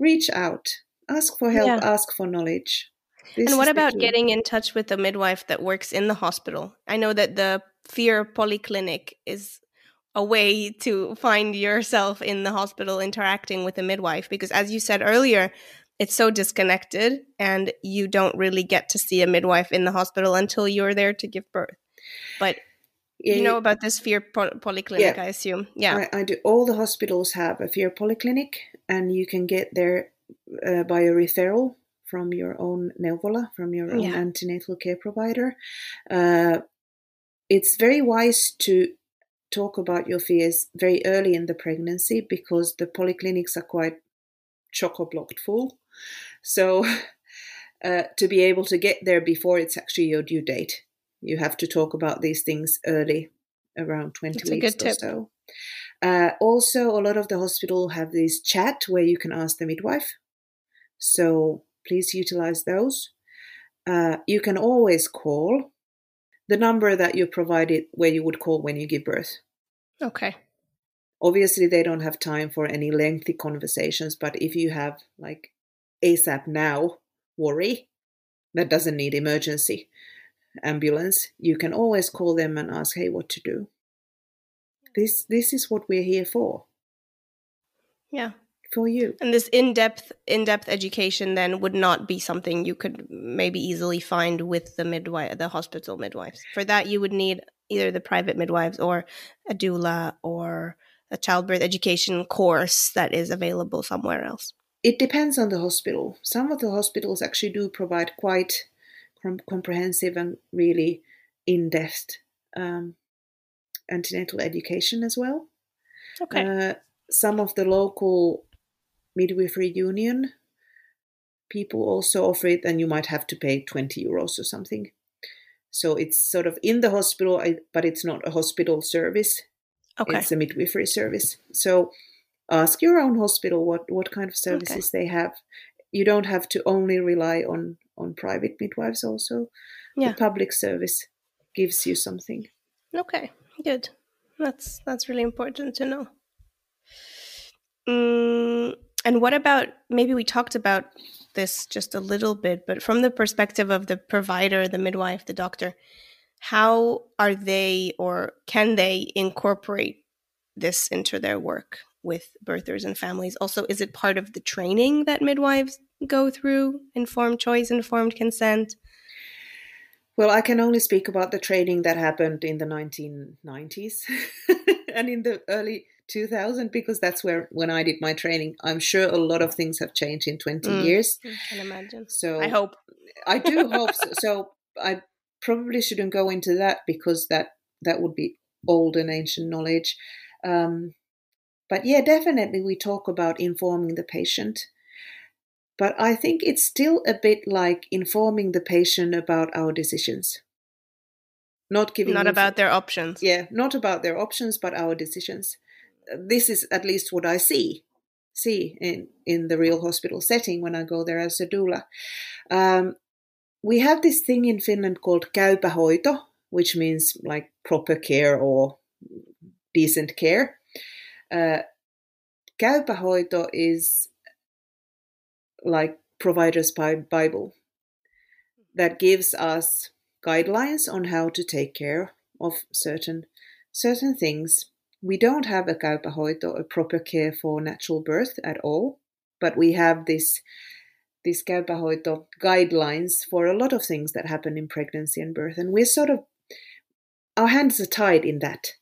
S2: Reach out, ask for help, yeah. ask for knowledge. This
S1: and what about getting in touch with a midwife that works in the hospital? I know that the Fear Polyclinic is a way to find yourself in the hospital interacting with a midwife because as you said earlier, it's so disconnected and you don't really get to see a midwife in the hospital until you're there to give birth. But
S2: Yeah,
S1: you know about this Fear Poly- Polyclinic,
S2: Yeah.
S1: I assume. Yeah.
S2: I, I do. All the hospitals have a fear polyclinic, and you can get there uh, by a referral from your own neuvola, from your own
S1: Yeah.
S2: antenatal care provider. Uh, it's very wise to talk about your fears very early in the pregnancy because the polyclinics are quite choco blocked full. So, uh, to be able to get there before it's actually your due date, you have to talk about these things early, around 20
S1: That's
S2: weeks or so. Uh, also, a lot of the hospital have this chat where you can ask the midwife. So please utilize those. Uh, you can always call the number that you provided where you would call when you give birth.
S1: Okay.
S2: Obviously, they don't have time for any lengthy conversations, but if you have like ASAP now worry that doesn't need emergency ambulance, you can always call them and ask, hey, what to do. This this is what we're here for.
S1: Yeah.
S2: For you.
S1: And this in-depth in-depth education then would not be something you could maybe easily find with the midwife the hospital midwives. For that you would need either the private midwives or a doula or a childbirth education course that is available somewhere else.
S2: It depends on the hospital. Some of the hospitals actually do provide quite com- comprehensive and really in depth um, antenatal education as well.
S1: Okay.
S2: Uh, some of the local midwifery union people also offer it, and you might have to pay 20 euros or something. So it's sort of in the hospital, but it's not a hospital service.
S1: okay.
S2: It's a midwifery service. So ask your own hospital what, what kind of services they have. You don't have to only rely on, on private midwives also.
S1: Yeah.
S2: The public service gives you something.
S1: Okay, good. That's that's really important to know. Mm, and what about maybe we talked about this just a little bit, but from the perspective of the provider, the midwife, the doctor, how are they or can they incorporate this into their work with birthers and families? Also, is it part of the training that midwives go through? Informed choice, informed consent.
S2: Well, I can only speak about the training that happened in the 1990s and in the early 2000s because that's where when I did my training. I'm sure a lot of things have changed in 20
S1: Mm.
S2: years.
S1: I can imagine.
S2: So
S1: I hope.
S2: I do hope so. So I probably shouldn't go into that because that that would be old and ancient knowledge. Um, but yeah, definitely we talk about informing the patient. But I think it's still a bit like informing the patient about our decisions. Not giving
S1: Not about their options.
S2: yeah, not about their options, but our decisions. This is at least what I see see in in the real hospital setting when I go there as a doula. Um, we have this thing in Finland called käypä hoito, which means like proper care or decent care. Uh, is like provider's Bi- Bible that gives us guidelines on how to take care of certain certain things. We don't have a käypä hoito, a proper care for natural birth at all, but we have this this käypä hoito guidelines for a lot of things that happen in pregnancy and birth, and we're sort of our hands are tied in that.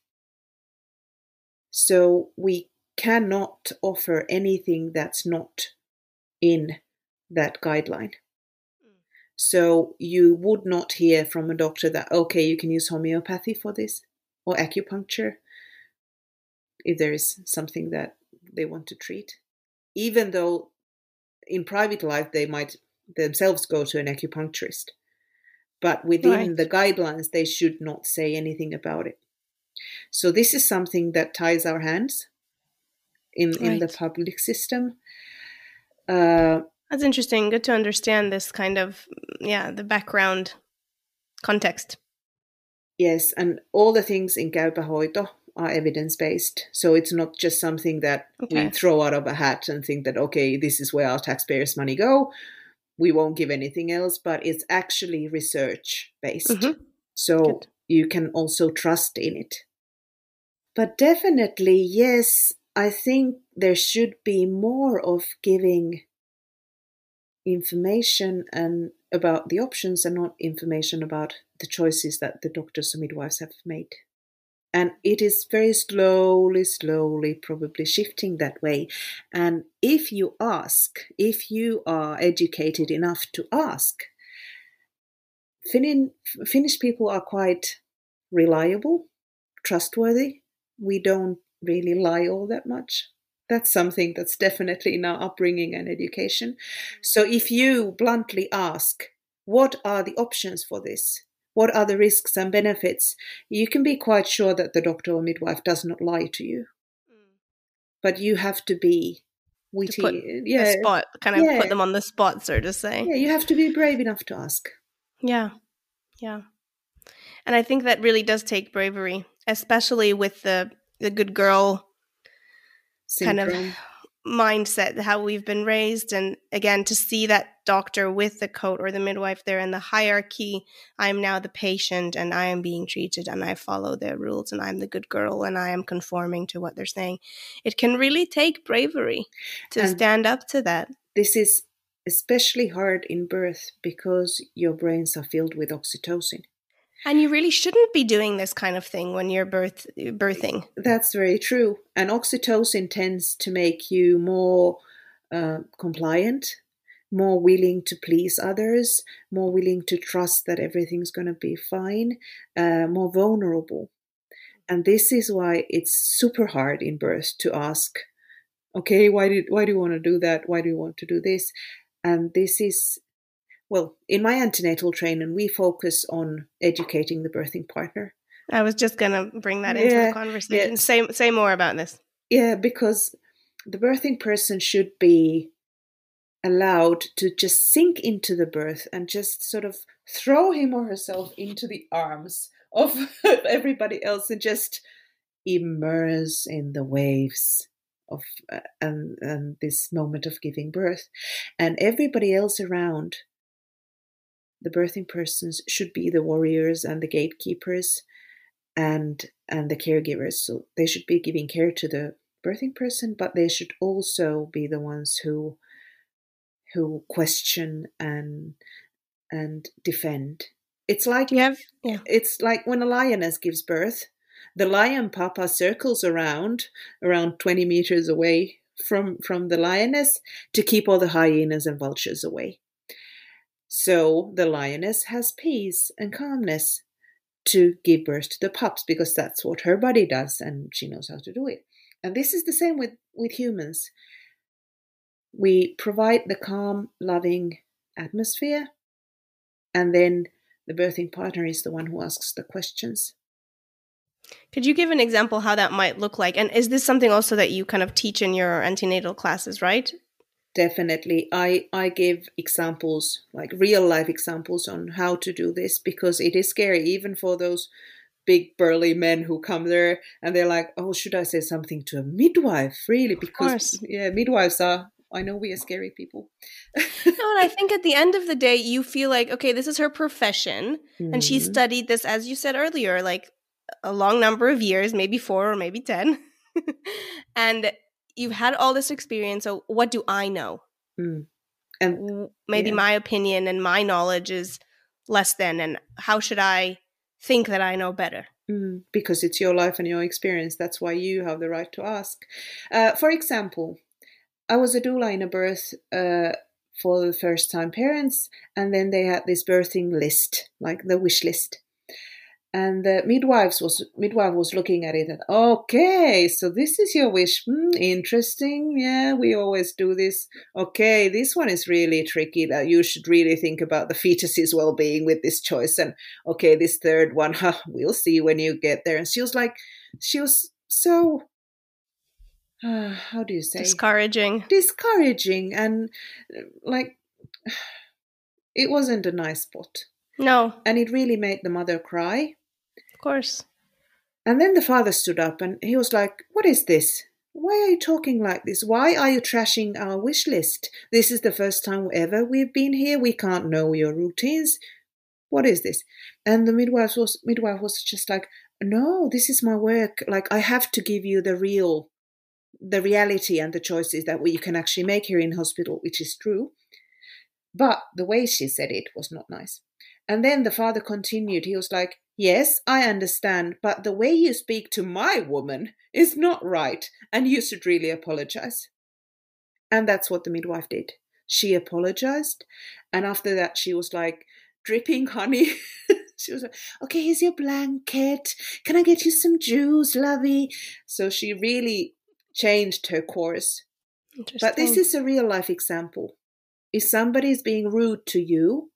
S2: So we cannot offer anything that's not in that guideline. So you would not hear from a doctor that, okay, you can use homeopathy for this or acupuncture if there is something that they want to treat. Even though in private life they might themselves go to an acupuncturist. But within
S1: Right.
S2: the guidelines, they should not say anything about it. So this is something that ties our hands in, in the public system. Uh,
S1: That's interesting. Good to understand this kind of yeah, the background context.
S2: Yes, and all the things in Käypä hoito are evidence based. So it's not just something that
S1: Okay.
S2: we throw out of a hat and think that, okay, this is where our taxpayers' money go. we won't give anything else, but it's actually research based.
S1: Mhm.
S2: So
S1: Good.
S2: you can also trust in it. But definitely, yes, I think there should be more of giving information and about the options and not information about the choices that the doctors and midwives have made. And it is very slowly, slowly probably shifting that way. And if you ask, if you are educated enough to ask, Finnish people are quite reliable, trustworthy. We don't really lie all that much. That's something that's definitely in our upbringing and education. So if you bluntly ask, what are the options for this? What are the risks and benefits? You can be quite sure that the doctor or midwife does not lie to you. Mm. But you have to be witty.
S1: put
S2: yeah,
S1: spot, kind of
S2: Yeah.
S1: put them on the spot, so to say.
S2: yeah, you have to be brave enough to ask.
S1: Yeah. Yeah. And I think that really does take bravery, especially with the the good girl kind of mindset, how we've been raised and again to see that doctor with the coat or the midwife there in the hierarchy, I am now the patient and I am being treated and I follow their rules and I'm the good girl and I am conforming to what they're saying. It can really take bravery to
S2: And-
S1: stand up to that.
S2: This is especially hard in birth because your brains are filled with oxytocin.
S1: And you really shouldn't be doing this kind of thing when you're birth birthing.
S2: That's very true. And oxytocin tends to make you more uh, compliant, more willing to please others, more willing to trust that everything's going to be fine, uh, more vulnerable. And this is why it's super hard in birth to ask, okay, why did why do you want to do that? Why do you want to do this? And this is well, in my antenatal training, we focus on educating the birthing partner.
S1: I was just gonna bring that into
S2: Yeah,
S1: the conversation.
S2: yeah.
S1: Say say more about this.
S2: Yeah, because the birthing person should be allowed to just sink into the birth and just sort of throw him or herself into the arms of everybody else and just immerse in the waves of uh, and and this moment of giving birth and everybody else around the birthing persons should be the warriors and the gatekeepers and and the caregivers. So they should be giving care to the birthing person but they should also be the ones who who question and and defend. It's like
S1: have yeah.
S2: it's like when a lioness gives birth the lion papa circles around around 20 meters away from from the lioness to keep all the hyenas and vultures away so the lioness has peace and calmness to give birth to the pups because that's what her body does and she knows how to do it and this is the same with with humans we provide the calm loving atmosphere and then the birthing partner is the one who asks the questions
S1: Could you give an example how that might look like? And is this something also that you kind of teach in your antenatal classes, right?
S2: Definitely i i give examples like real life examples on how to do this because it is scary even for those big burly men who come there and they're like oh should i say something to a midwife really because yeah midwives are i know we are scary people
S1: No, and I think at the end of the day, you feel like, okay, this is her profession. And she
S2: Mhm.
S1: studied this, as you said earlier, like a long number of years, maybe four or maybe 10. and you've had all this experience. So, what do I know?
S2: Mm. and
S1: Maybe
S2: Yeah.
S1: my opinion and my knowledge is less than. And how should I think that I know better?
S2: Mm, because it's your life and your experience. That's why you have the right to ask. Uh, for example, I was a doula in a birth uh, for the first time parents, and then they had this birthing list, like the wish list. And the midwives was midwife was looking at it and okay, so this is your wish. Hmm, interesting. Yeah, we always do this. Okay, this one is really tricky. That you should really think about the fetus's well-being with this choice. And okay, this third one, huh, we'll see when you get there. And she was like, she was so, uh, how do you say?
S1: Discouraging.
S2: Discouraging and like, it wasn't a nice spot.
S1: No,
S2: And it really made the mother cry.
S1: Course.
S2: And then the father stood up and he was like, What is this? why are you talking like this? Why are you trashing our wish list? This is the first time ever we've been here. We can't know your routines. What is this? And the midwife was midwife was just like, no, this is my work. Like I have to give you the real, the reality and the choices that we can actually make here in hospital, which is true. But the way she said it was not nice. And then the father continued. He was like, Yes, I understand, but the way you speak to my woman is not right, and you should really apologize. And that's what the midwife did. She apologized, and after that, she was like dripping honey. she was like, Okay, here's your blanket. Can I get you some juice, lovey? So she really changed her course. But this is a real life example. If somebody is being rude to you,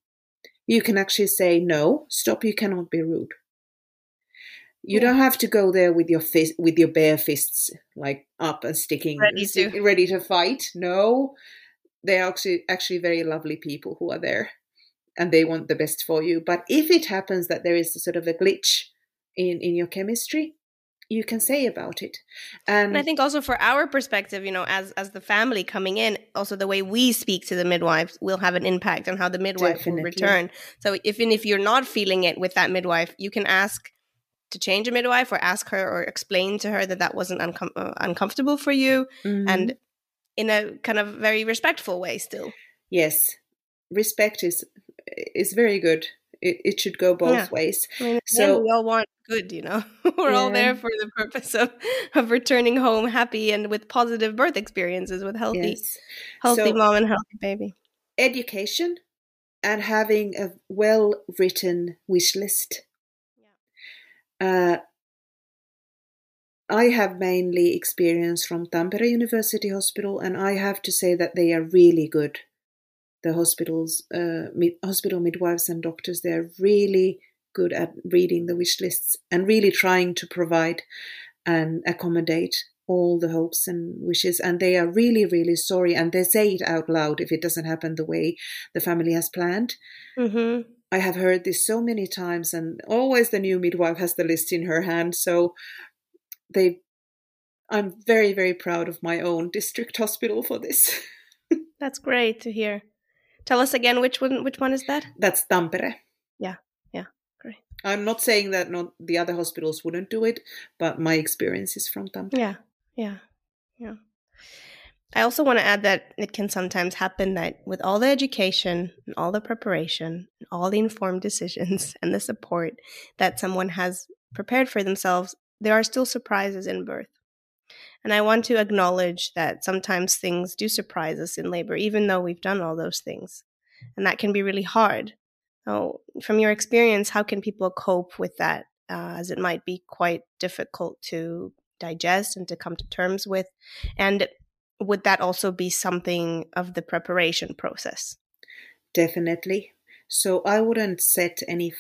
S2: you can actually say, no, stop, you cannot be rude. You yeah. don't have to go there with your fist, with your bare fists like up and sticking,
S1: ready to,
S2: ready to fight. No, they're actually actually very lovely people who are there, and they want the best for you. But if it happens that there is a sort of a glitch in in your chemistry, you can say about it.
S1: And, and, i think also for our perspective you know as as the family coming in also the way we speak to the midwives will have an impact on how the midwife Definitely. will return. So even if you're not feeling it with that midwife you can ask to change a midwife or ask her or explain to her that that wasn't uncom- uh, uncomfortable for you mm-hmm. and in a kind of very respectful way still.
S2: Yes. Respect is is very good it, it should go both yeah. ways
S1: I mean, so we all want good you know we're yeah. all there for the purpose of of returning home happy and with positive birth experiences with healthy yes. healthy so, mom and healthy baby
S2: education and having a well written wish list yeah. uh, I have mainly experience from Tampere University Hospital, and I have to say that they are really good. The hospitals, uh, mid- hospital midwives and doctors, they are really good at reading the wish lists and really trying to provide and accommodate all the hopes and wishes. And they are really really sorry and they say it out loud if it doesn't happen the way the family has planned. Mm-hmm. i have heard this so many times and always the new midwife has the list in her hand so they i'm very very proud of my own district hospital for this.
S1: That's great to hear tell us again which one which one is that
S2: that's tampere
S1: yeah Yeah. Great.
S2: I'm not saying that not the other hospitals wouldn't do it, but my experience is from Tampere.
S1: Yeah, yeah, yeah. I also want to add that it can sometimes happen that with all the education and all the preparation, and all the informed decisions and the support that someone has prepared for themselves, there are still surprises in birth. And I want to acknowledge that sometimes things do surprise us in labor, even though we've done all those things. And that can be really hard. Oh, from your experience, how can people cope with that? Uh, as it might be quite difficult to digest and to come to terms with. And would that also be something of the preparation process?
S2: Definitely. So I wouldn't set any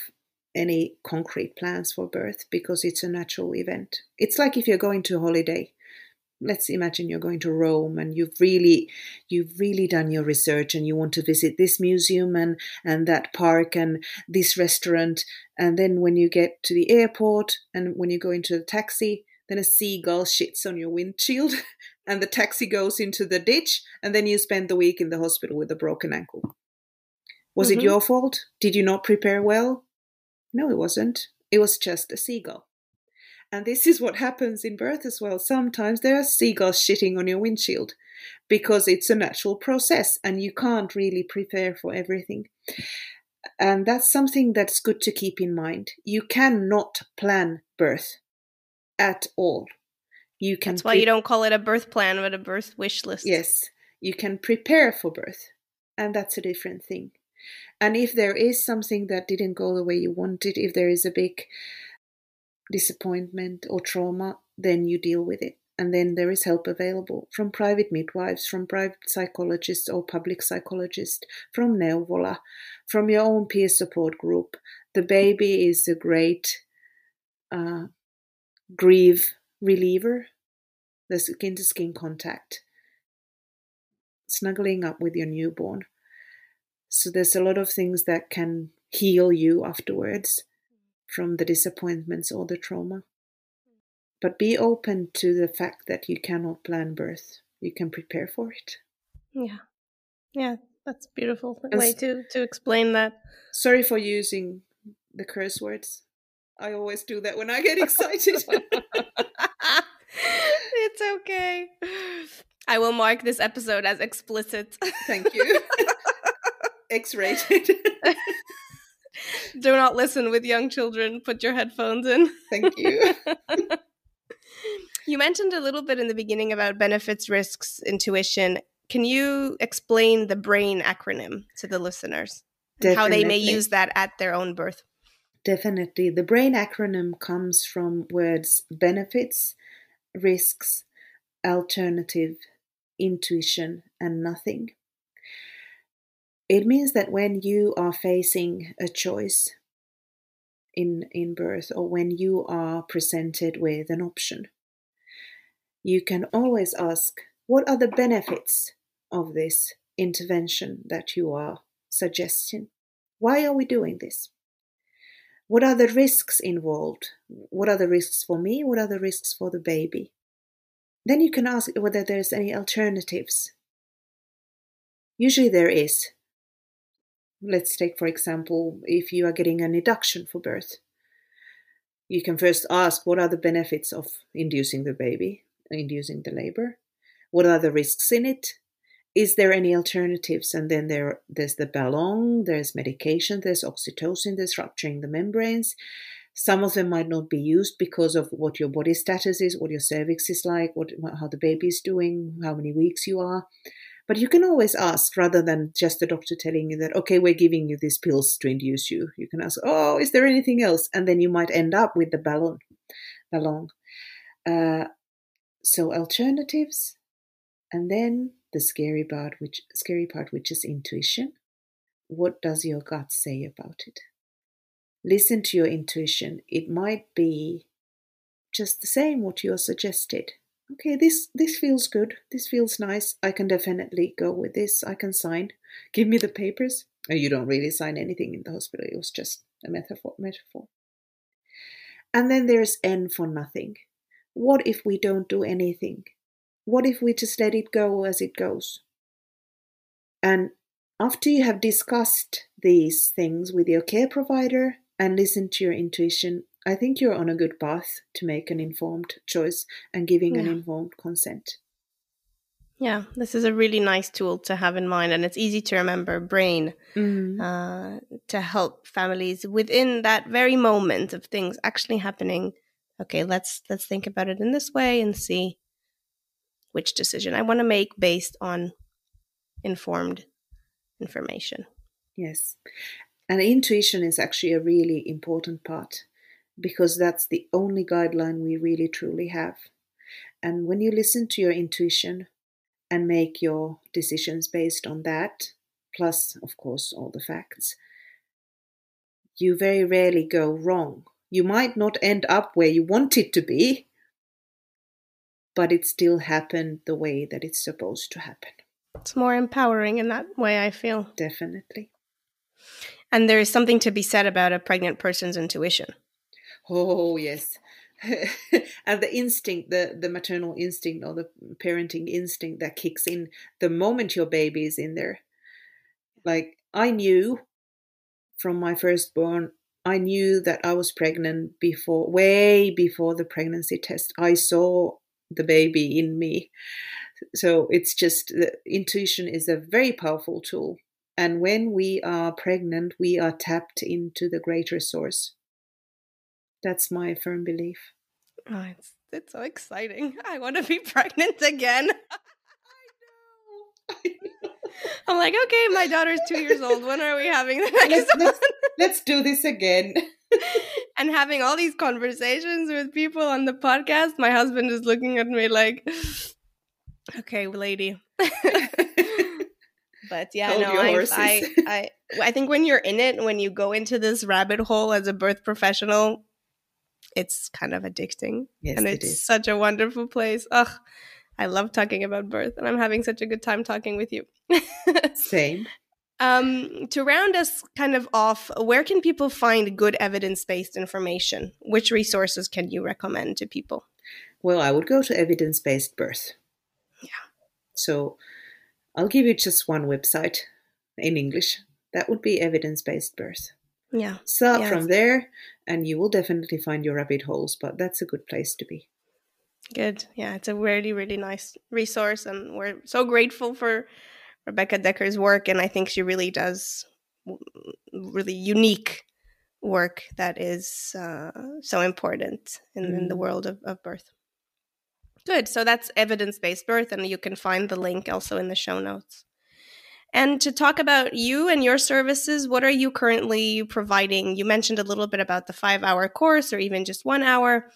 S2: any concrete plans for birth because it's a natural event. It's like if you're going to a holiday let's imagine you're going to Rome and you've really you've really done your research and you want to visit this museum and and that park and this restaurant. And then when you get to the airport and when you go into the taxi then a seagull shits on your windshield and the taxi goes into the ditch and then you spend the week in the hospital with a broken ankle. Was mm-hmm. it your fault? Did you not prepare well? No it wasn't. It was just a seagull and this is what happens in birth as well. Sometimes there are seagulls shitting on your windshield because it's a natural process and you can't really prepare for everything. And that's something that's good to keep in mind. You cannot plan birth at all.
S1: You can That's why pre- you don't call it a birth plan but a birth wish list.
S2: Yes. You can prepare for birth. And that's a different thing. And if there is something that didn't go the way you wanted, if there is a big disappointment or trauma, then you deal with it. And then there is help available from private midwives, from private psychologists or public psychologists, from Neuvola, from your own peer support group. The baby is a great uh, grief reliever, the skin to skin contact, snuggling up with your newborn. So there's a lot of things that can heal you afterwards from the disappointments or the trauma. but be open to the fact that you cannot plan birth. You can prepare for it.
S1: Yeah. Yeah, that's a beautiful way to, to explain that.
S2: Sorry for using the curse words. I always do that when I get excited.
S1: it's okay. I will mark this episode as explicit.
S2: Thank you. X rated.
S1: Do not listen with young children. Put your headphones in.
S2: Thank you.
S1: you mentioned a little bit in the beginning about benefits, risks, intuition. Can you explain the BRAIN acronym to the listeners? How they may use that at their own birth?
S2: Definitely. The BRAIN acronym comes from words benefits, risks, alternative, intuition, and nothing. It means that when you are facing a choice in, in birth or when you are presented with an option, you can always ask, what are the benefits of this intervention that you are suggesting? Why are we doing this? What are the risks involved? What are the risks for me? What are the risks for the baby? Then you can ask whether there's any alternatives. Usually there is. Let's take, for example, if you are getting an induction for birth. You can first ask what are the benefits of inducing the baby, inducing the labor? What are the risks in it? Is there any alternatives? And then there, there's the ballon, there's medication, there's oxytocin, there's rupturing the membranes. Some of them might not be used because of what your body status is, what your cervix is like, what how the baby is doing, how many weeks you are. But you can always ask rather than just the doctor telling you that, okay, we're giving you these pills to induce you. You can ask, oh, is there anything else? And then you might end up with the ballon. ballon. Uh, so alternatives, and then the scary part, which scary part, which is intuition. What does your gut say about it? Listen to your intuition. It might be just the same what you are suggested okay, this this feels good. This feels nice. I can definitely go with this. I can sign. Give me the papers. Oh, you don't really sign anything in the hospital. It was just a metaphor. Metaphor. And then there's N for nothing. What if we don't do anything? What if we just let it go as it goes? And after you have discussed these things with your care provider and listened to your intuition, I think you're on a good path to make an informed choice and giving yeah. an informed consent.
S1: Yeah, this is a really nice tool to have in mind, and it's easy to remember. Brain mm-hmm. uh, to help families within that very moment of things actually happening. Okay, let's let's think about it in this way and see which decision I want to make based on informed information.
S2: Yes, and intuition is actually a really important part because that's the only guideline we really truly have. And when you listen to your intuition and make your decisions based on that, plus, of course, all the facts, you very rarely go wrong. You might not end up where you want it to be, but it still happened the way that it's supposed to happen.
S1: It's more empowering in that way, I feel.
S2: Definitely.
S1: And there is something to be said about a pregnant person's intuition.
S2: Oh yes. and the instinct, the, the maternal instinct or the parenting instinct that kicks in the moment your baby is in there. Like I knew from my firstborn, I knew that I was pregnant before, way before the pregnancy test. I saw the baby in me. So it's just the intuition is a very powerful tool. And when we are pregnant, we are tapped into the greater source. That's my firm belief.
S1: Oh, it's, it's so exciting. I want to be pregnant again. I know. I'm like, okay, my daughter's two years old. When are we having the next
S2: let's,
S1: one?
S2: Let's, let's do this again.
S1: and having all these conversations with people on the podcast, my husband is looking at me like, okay, lady. but yeah, Hold no, I, I, I, I think when you're in it, when you go into this rabbit hole as a birth professional, it's kind of addicting. Yes, and it's it such a wonderful place. Ugh, I love talking about birth, and I'm having such a good time talking with you.
S2: Same.
S1: Um, to round us kind of off, where can people find good evidence based information? Which resources can you recommend to people?
S2: Well, I would go to evidence based birth.
S1: Yeah.
S2: So I'll give you just one website in English. That would be evidence based birth.
S1: Yeah.
S2: Start
S1: Yeah,
S2: from there, and you will definitely find your rabbit holes, but that's a good place to be.
S1: Good. Yeah, it's a really, really nice resource, and we're so grateful for Rebecca Dekker's work. And I think she really does really unique work that is uh, so important in, in the
S2: Mm.
S1: world of, of birth. Good. So that's evidence based birth, and you can find the link also in the show notes. And to talk about you and your services, what are you currently providing? You mentioned a little bit about the five hour course or even just one hour.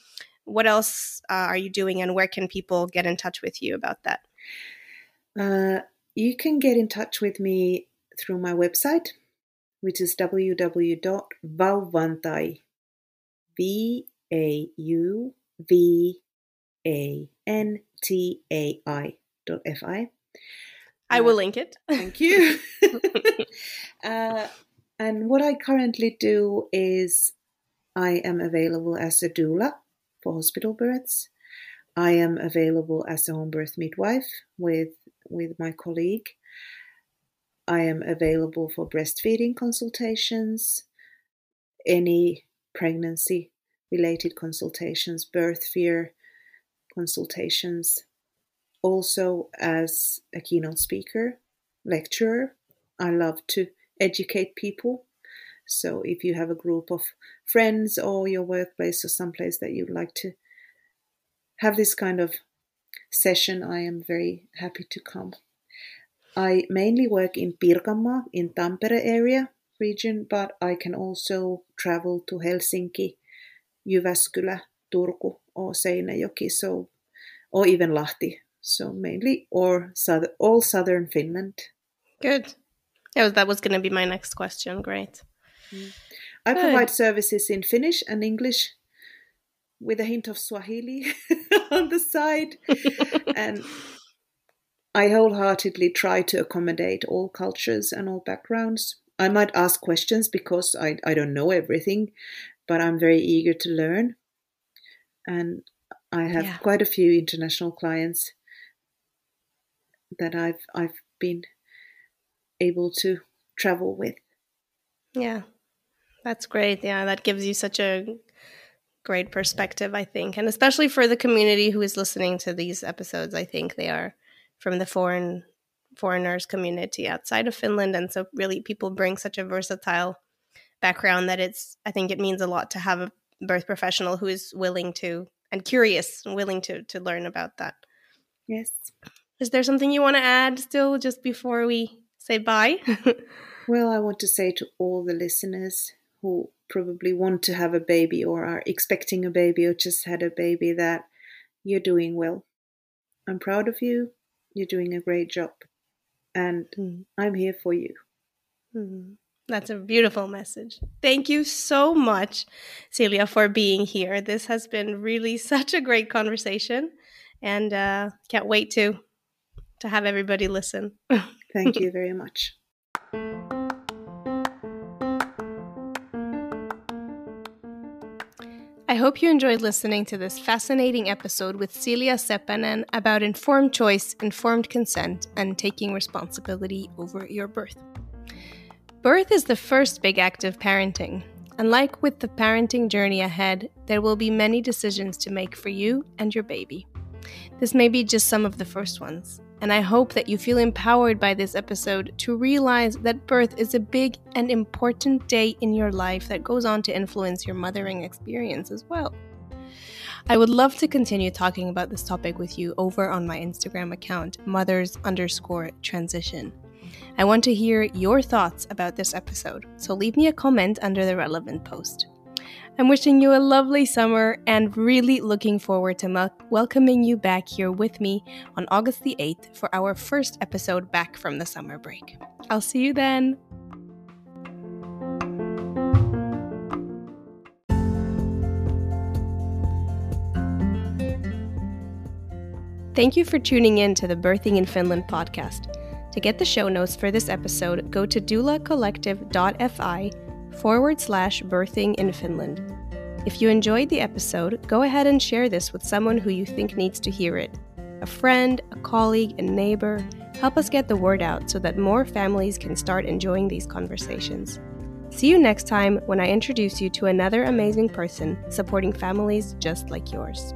S1: What else uh, are you doing, and where can people get in touch with you about that?
S2: Uh, you can get in touch with me through my website, which is www.vauvantai, V A U V A N T A I dot F I.
S1: I will link it.
S2: Thank you. uh, and what I currently do is I am available as a doula for hospital births. I am available as a home birth midwife with with my colleague. I am available for breastfeeding consultations, any pregnancy related consultations, birth fear consultations. Also, as a keynote speaker, lecturer, I love to educate people. So, if you have a group of friends or your workplace or someplace that you'd like to have this kind of session, I am very happy to come. I mainly work in Pirkanmaa, in Tampere area region, but I can also travel to Helsinki, Jyväskylä, Turku, or Seinäjoki, so or even Lahti. So mainly or south, all southern Finland.
S1: Good. That was, that was going to be my next question. Great. Mm.
S2: I
S1: Good.
S2: provide services in Finnish and English with a hint of Swahili on the side. and I wholeheartedly try to accommodate all cultures and all backgrounds. I might ask questions because I, I don't know everything, but I'm very eager to learn. And I have
S1: Yeah.
S2: quite a few international clients that I've I've been able to travel with.
S1: Yeah, that's great. Yeah, that gives you such a great perspective, I think. And especially for the community who is listening to these episodes, I think they are from the foreign foreigners community outside of Finland. And so really people bring such a versatile background that it's I think it means a lot to have a birth professional who is willing to and curious and willing to to learn about that.
S2: Yes.
S1: Is there something you want to add still just before we say bye?
S2: Well, I want to say to all the listeners who probably want to have a baby or are expecting a baby or just had a baby that you're doing well. I'm proud of you. You're doing a great job. And
S1: Mm.
S2: I'm here for you.
S1: Mhm. That's a beautiful message. Thank you so much, Silja, for being here. This has been really such a great conversation, and uh, can't wait to to have everybody listen.
S2: Thank you very much.
S1: I hope you enjoyed listening to this fascinating episode with Silja Seppänen about informed choice, informed consent, and taking responsibility over your birth. Birth is the first big act of parenting, and like with the parenting journey ahead, there will be many decisions to make for you and your baby. This may be just some of the first ones, and I hope that you feel empowered by this episode to realize that birth is a big and important day in your life that goes on to influence your mothering experience as well. I would love to continue talking about this topic with you over on my Instagram account, mothers underscore transition. I want to hear your thoughts about this episode, so leave me a comment under the relevant post. I'm wishing you a lovely summer and really looking forward to welcoming you back here with me on August the 8th for our first episode back from the summer break. I'll see you then. Thank you for tuning in to the Birthing in Finland podcast. To get the show notes for this episode, go to doulacollective.fi forward slash birthing in Finland. If you enjoyed the episode, go ahead and share this with someone who you think needs to hear it a friend, a colleague, a neighbor. Help us get the word out so that more families can start enjoying these conversations. See you next time when I introduce you to another amazing person supporting families just like yours.